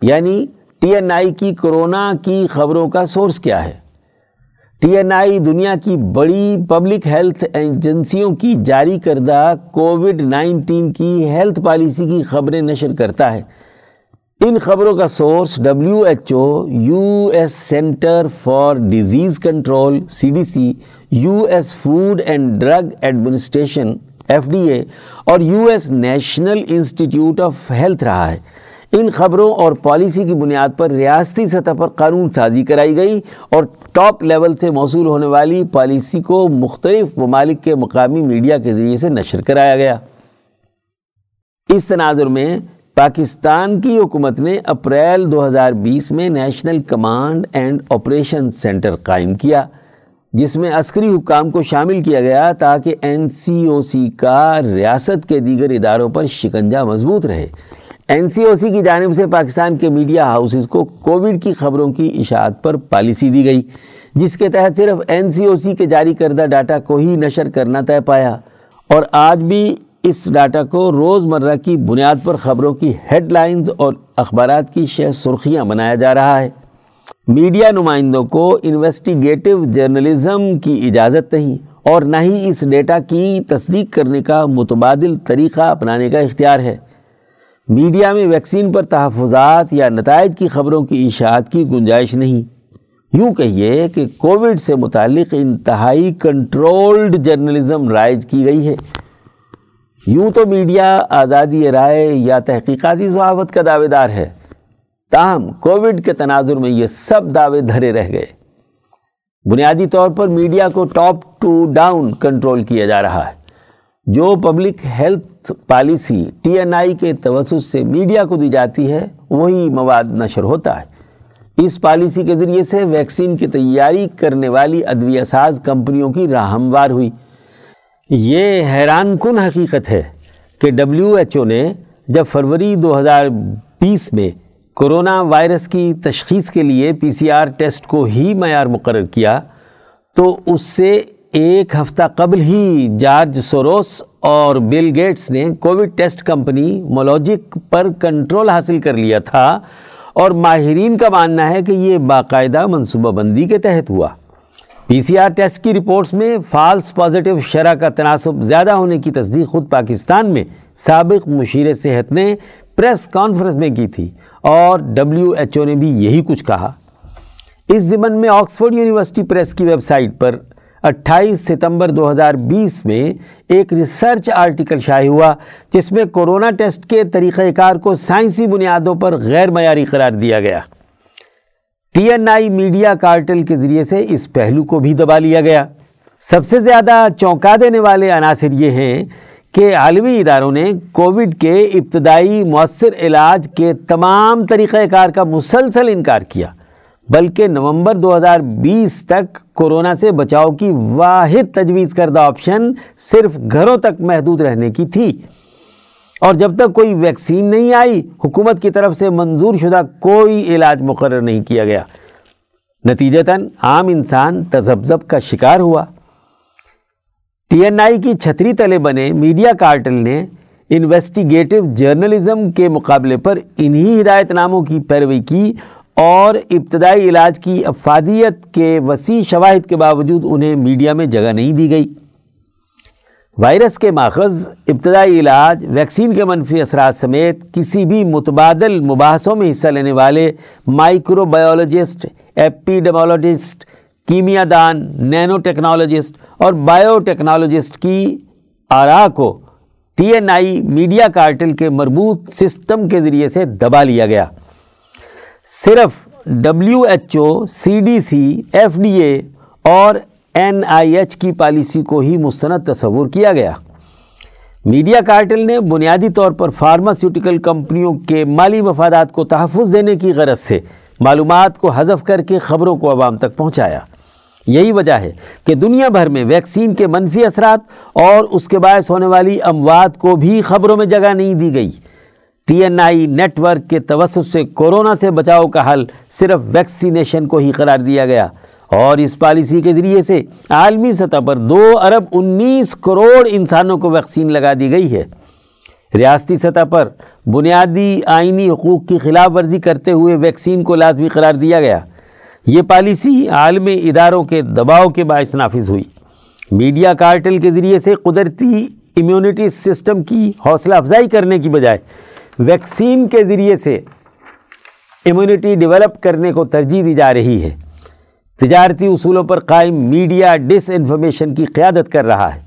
یعنی ٹی این آئی کی کورونا کی خبروں کا سورس کیا ہے؟ ٹی این آئی دنیا کی بڑی پبلک ہیلتھ ایجنسیوں کی جاری کردہ کووڈ نائنٹین کی ہیلتھ پالیسی کی خبریں نشر کرتا ہے۔ ان خبروں کا source W H O U S Center for Disease Control C D C U S Food and Drug Administration F D A اور U S National Institute of Health رہا ہے۔ ان خبروں اور پالیسی کی بنیاد پر ریاستی سطح پر قانون سازی کرائی گئی اور ٹاپ لیول سے موصول ہونے والی پالیسی کو مختلف ممالک کے مقامی میڈیا کے ذریعے سے نشر کرایا گیا۔ اس تناظر میں پاکستان کی حکومت نے اپریل دو ہزار بیس میں National Command and Operation Center قائم کیا، جس میں عسکری حکام کو شامل کیا گیا تاکہ این سی او سی کا ریاست کے دیگر اداروں پر شکنجہ مضبوط رہے۔ این سی او سی کی جانب سے پاکستان کے میڈیا ہاؤسز کو کووڈ کی خبروں کی اشاعت پر پالیسی دی گئی، جس کے تحت صرف این سی او سی کے جاری کردہ ڈاٹا کو ہی نشر کرنا طے پایا۔ اور آج بھی اس ڈاٹا کو روز مرہ کی بنیاد پر خبروں کی ہیڈ لائنز اور اخبارات کی شہ سرخیاں بنایا جا رہا ہے۔ میڈیا نمائندوں کو انویسٹیگیٹو جرنلزم کی اجازت نہیں اور نہ ہی اس ڈیٹا کی تصدیق کرنے کا متبادل طریقہ اپنانے کا اختیار ہے۔ میڈیا میں ویکسین پر تحفظات یا نتائج کی خبروں کی اشاعت کی گنجائش نہیں۔ یوں کہیے کہ کووڈ سے متعلق انتہائی کنٹرولڈ جرنلزم رائج کی گئی ہے۔ یوں تو میڈیا آزادی رائے یا تحقیقاتی صحافت کا دعوے دار ہے۔ تاہم، کووڈ کے تناظر میں یہ سب دعوے دھرے رہ گئے۔ بنیادی طور پر میڈیا کو ٹاپ ٹو ڈاؤن کنٹرول کیا جا رہا ہے۔ جو public health policy T N I کے توسط سے میڈیا کو دی جاتی ہے، وہی مواد نشر ہوتا ہے۔ اس پالیسی کے ذریعے سے ویکسین کی تیاری کرنے والی ادویہ ساز کمپنیوں کی راہ ہموار ہوئی۔ یہ حیران کن حقیقت ہے کہ ڈبلیو ایچ او نے جب فروری دو ہزار بیس میں کرونا وائرس کی تشخیص کے لیے پی سی آر ٹیسٹ کو ہی معیار مقرر کیا، تو اس سے ایک ہفتہ قبل ہی جارج سوروس اور بل گیٹس نے کووڈ ٹیسٹ کمپنی مولوجک پر کنٹرول حاصل کر لیا تھا اور ماہرین کا ماننا ہے کہ یہ باقاعدہ منصوبہ بندی کے تحت ہوا۔ پی سی آر ٹیسٹ کی رپورٹس میں فالس پازیٹیو شرح کا تناسب زیادہ ہونے کی تصدیق خود پاکستان میں سابق مشیر صحت نے پریس کانفرنس میں کی تھی اور ڈبلیو ایچ او نے بھی یہی کچھ کہا۔ اس زمن میں آکسفورڈ یونیورسٹی پریس کی ویب سائٹ پر اٹھائیس ستمبر دو ہزار بیس میں ایک ریسرچ آرٹیکل شائع ہوا، جس میں کورونا ٹیسٹ کے طریقہ کار کو سائنسی بنیادوں پر غیر معیاری قرار دیا گیا۔ T N I media cartel کے ذریعے سے اس پہلو کو بھی دبا لیا گیا۔ سب سے زیادہ چونکا دینے والے عناصر یہ ہیں کہ عالمی اداروں نے کووڈ کے ابتدائی مؤثر علاج کے تمام طریقہ کار کا مسلسل انکار کیا۔ بلکہ نومبر دو ہزار بیس تک کورونا سے بچاؤ کی واحد تجویز کردہ آپشن صرف گھروں تک محدود رہنے کی تھی۔ اور جب تک کوئی ویکسین نہیں آئی، حکومت کی طرف سے منظور شدہ کوئی علاج مقرر نہیں کیا گیا۔ نتیجتاً عام انسان تذبذب کا شکار ہوا۔ ٹی این آئی کی چھتری تلے بنے میڈیا کارٹل نے انویسٹیگیٹو جرنلزم کے مقابلے پر انہی ہدایت ناموں کی پیروی کی اور ابتدائی علاج کی افادیت کے وسیع شواہد کے باوجود انہیں میڈیا میں جگہ نہیں دی گئی۔ وائرس کے ماخذ، ابتدائی علاج، ویکسین کے منفی اثرات سمیت کسی بھی متبادل مباحثوں میں حصہ لینے والے مائکرو بایولوجسٹ ایپیڈمولوجسٹ کیمیا دان نینو ٹیکنالوجسٹ اور بائیو ٹیکنالوجسٹ کی آراء کو T N I media cartel کے مربوط سسٹم کے ذریعے سے دبا لیا گیا۔ صرف W H O C D C F D A اور این آئی ایچ کی پالیسی کو ہی مستند تصور کیا گیا۔ میڈیا کارٹل نے بنیادی طور پر فارماسیوٹیکل کمپنیوں کے مالی مفادات کو تحفظ دینے کی غرض سے معلومات کو حذف کر کے خبروں کو عوام تک پہنچایا۔ یہی وجہ ہے کہ دنیا بھر میں ویکسین کے منفی اثرات اور اس کے باعث ہونے والی اموات کو بھی خبروں میں جگہ نہیں دی گئی۔ T N I network کے توسط سے کورونا سے بچاؤ کا حل صرف ویکسینیشن کو ہی قرار دیا گیا۔ اور اس پالیسی کے ذریعے سے عالمی سطح پر دو ارب انیس کروڑ انسانوں کو ویکسین لگا دی گئی ہے۔ ریاستی سطح پر بنیادی آئینی حقوق کی خلاف ورزی کرتے ہوئے ویکسین کو لازمی قرار دیا گیا۔ یہ پالیسی عالمی اداروں کے دباؤ کے باعث نافذ ہوئی۔ میڈیا کارٹل کے ذریعے سے قدرتی امیونٹی سسٹم کی حوصلہ افزائی کرنے کی بجائے ویکسین کے ذریعے سے امیونٹی ڈیولپ کرنے کو ترجیح دی جا رہی ہے۔ تجارتی اصولوں پر قائم میڈیا ڈس انفارمیشن کی قیادت کر رہا ہے۔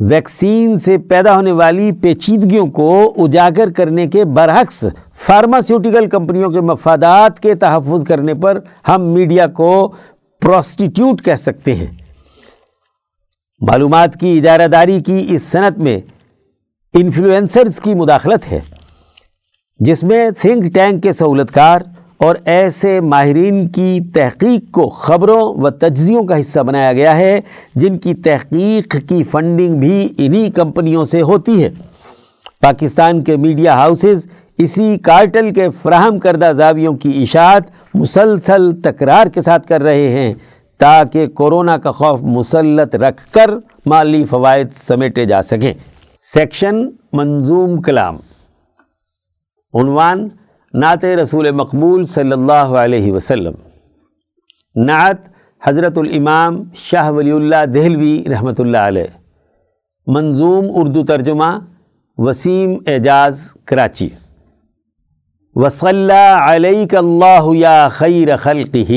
ویکسین سے پیدا ہونے والی پیچیدگیوں کو اجاگر کرنے کے برعکس فارماسیوٹیکل کمپنیوں کے مفادات کے تحفظ کرنے پر ہم میڈیا کو پروسٹیٹیوٹ کہہ سکتے ہیں۔ معلومات کی ادارہ داری کی اس صنعت میں انفلوئنسرز کی مداخلت ہے۔ جس میں تھنک ٹینک کے سہولت کار اور ایسے ماہرین کی تحقیق کو خبروں و تجزیوں کا حصہ بنایا گیا ہے، جن کی تحقیق کی فنڈنگ بھی انہی کمپنیوں سے ہوتی ہے۔ پاکستان کے میڈیا ہاؤسز اسی کارٹل کے فراہم کردہ زاویوں کی اشاعت مسلسل تکرار کے ساتھ کر رہے ہیں، تاکہ کورونا کا خوف مسلط رکھ کر مالی فوائد سمیٹے جا سکیں۔ سیکشن منظوم کلام عنوان، نعت رسول مقبول صلی اللہ علیہ وسلم۔ نعت حضرت الامام شاہ ولی اللہ دہلوی رحمۃ اللہ علیہ۔ منظوم اردو ترجمہ، وسیم اعجاز کراچی۔ وصلی علیک اللہ یا خیر خلقہ۔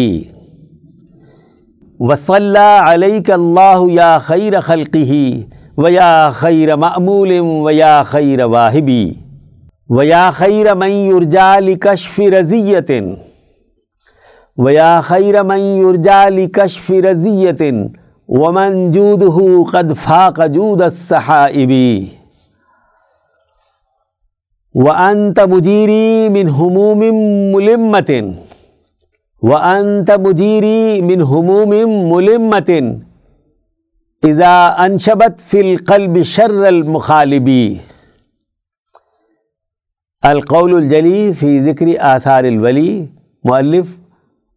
وصلی علیک اللہ یا خیر خلقہ۔ ویا خیر معمول ویا خیر واہبی۔ ویا خیر من یرجا لکشف رضیت ویا خیر من یرجا لکشف رضیت ومن جودہ قد فاق جود السحائب. وانت مجیری من حموم ملمت وانت مجیری من حموم ملمت اذا انشبت فی القلب شر المخالبی القول الجلی فی ذکر آثار الولی، مؤلف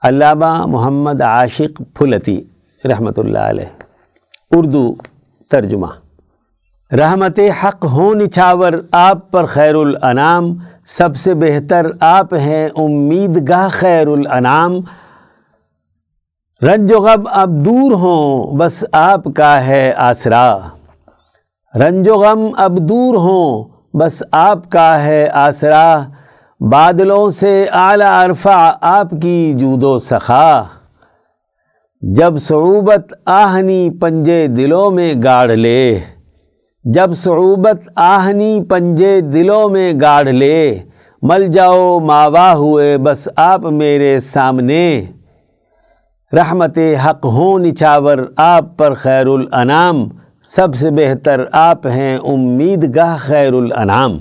علامہ محمد عاشق پھلتی رحمۃ اللہ علیہ، اردو ترجمہ۔ رحمت حق ہو نچھاور آپ پر خیر الانام سب سے بہتر آپ ہیں امید گاہ خیر الانام رنج و غم اب دور ہوں، بس آپ کا ہے آسرا۔ رنج و غم اب دور ہوں بس آپ کا ہے آسرا، بادلوں سے اعلیٰ عرفہ آپ کی جود و سخا۔ جب صعوبت آہنی پنجے دلوں میں گاڑ لے، جب صعوبت آہنی پنجے دلوں میں گاڑ لے، مل جاؤ ماوا ہوئے بس آپ میرے سامنے۔ رحمت حق ہوں نچاور آپ پر خیر الانام سب سے بہتر آپ ہیں امید گاہ خیر الانام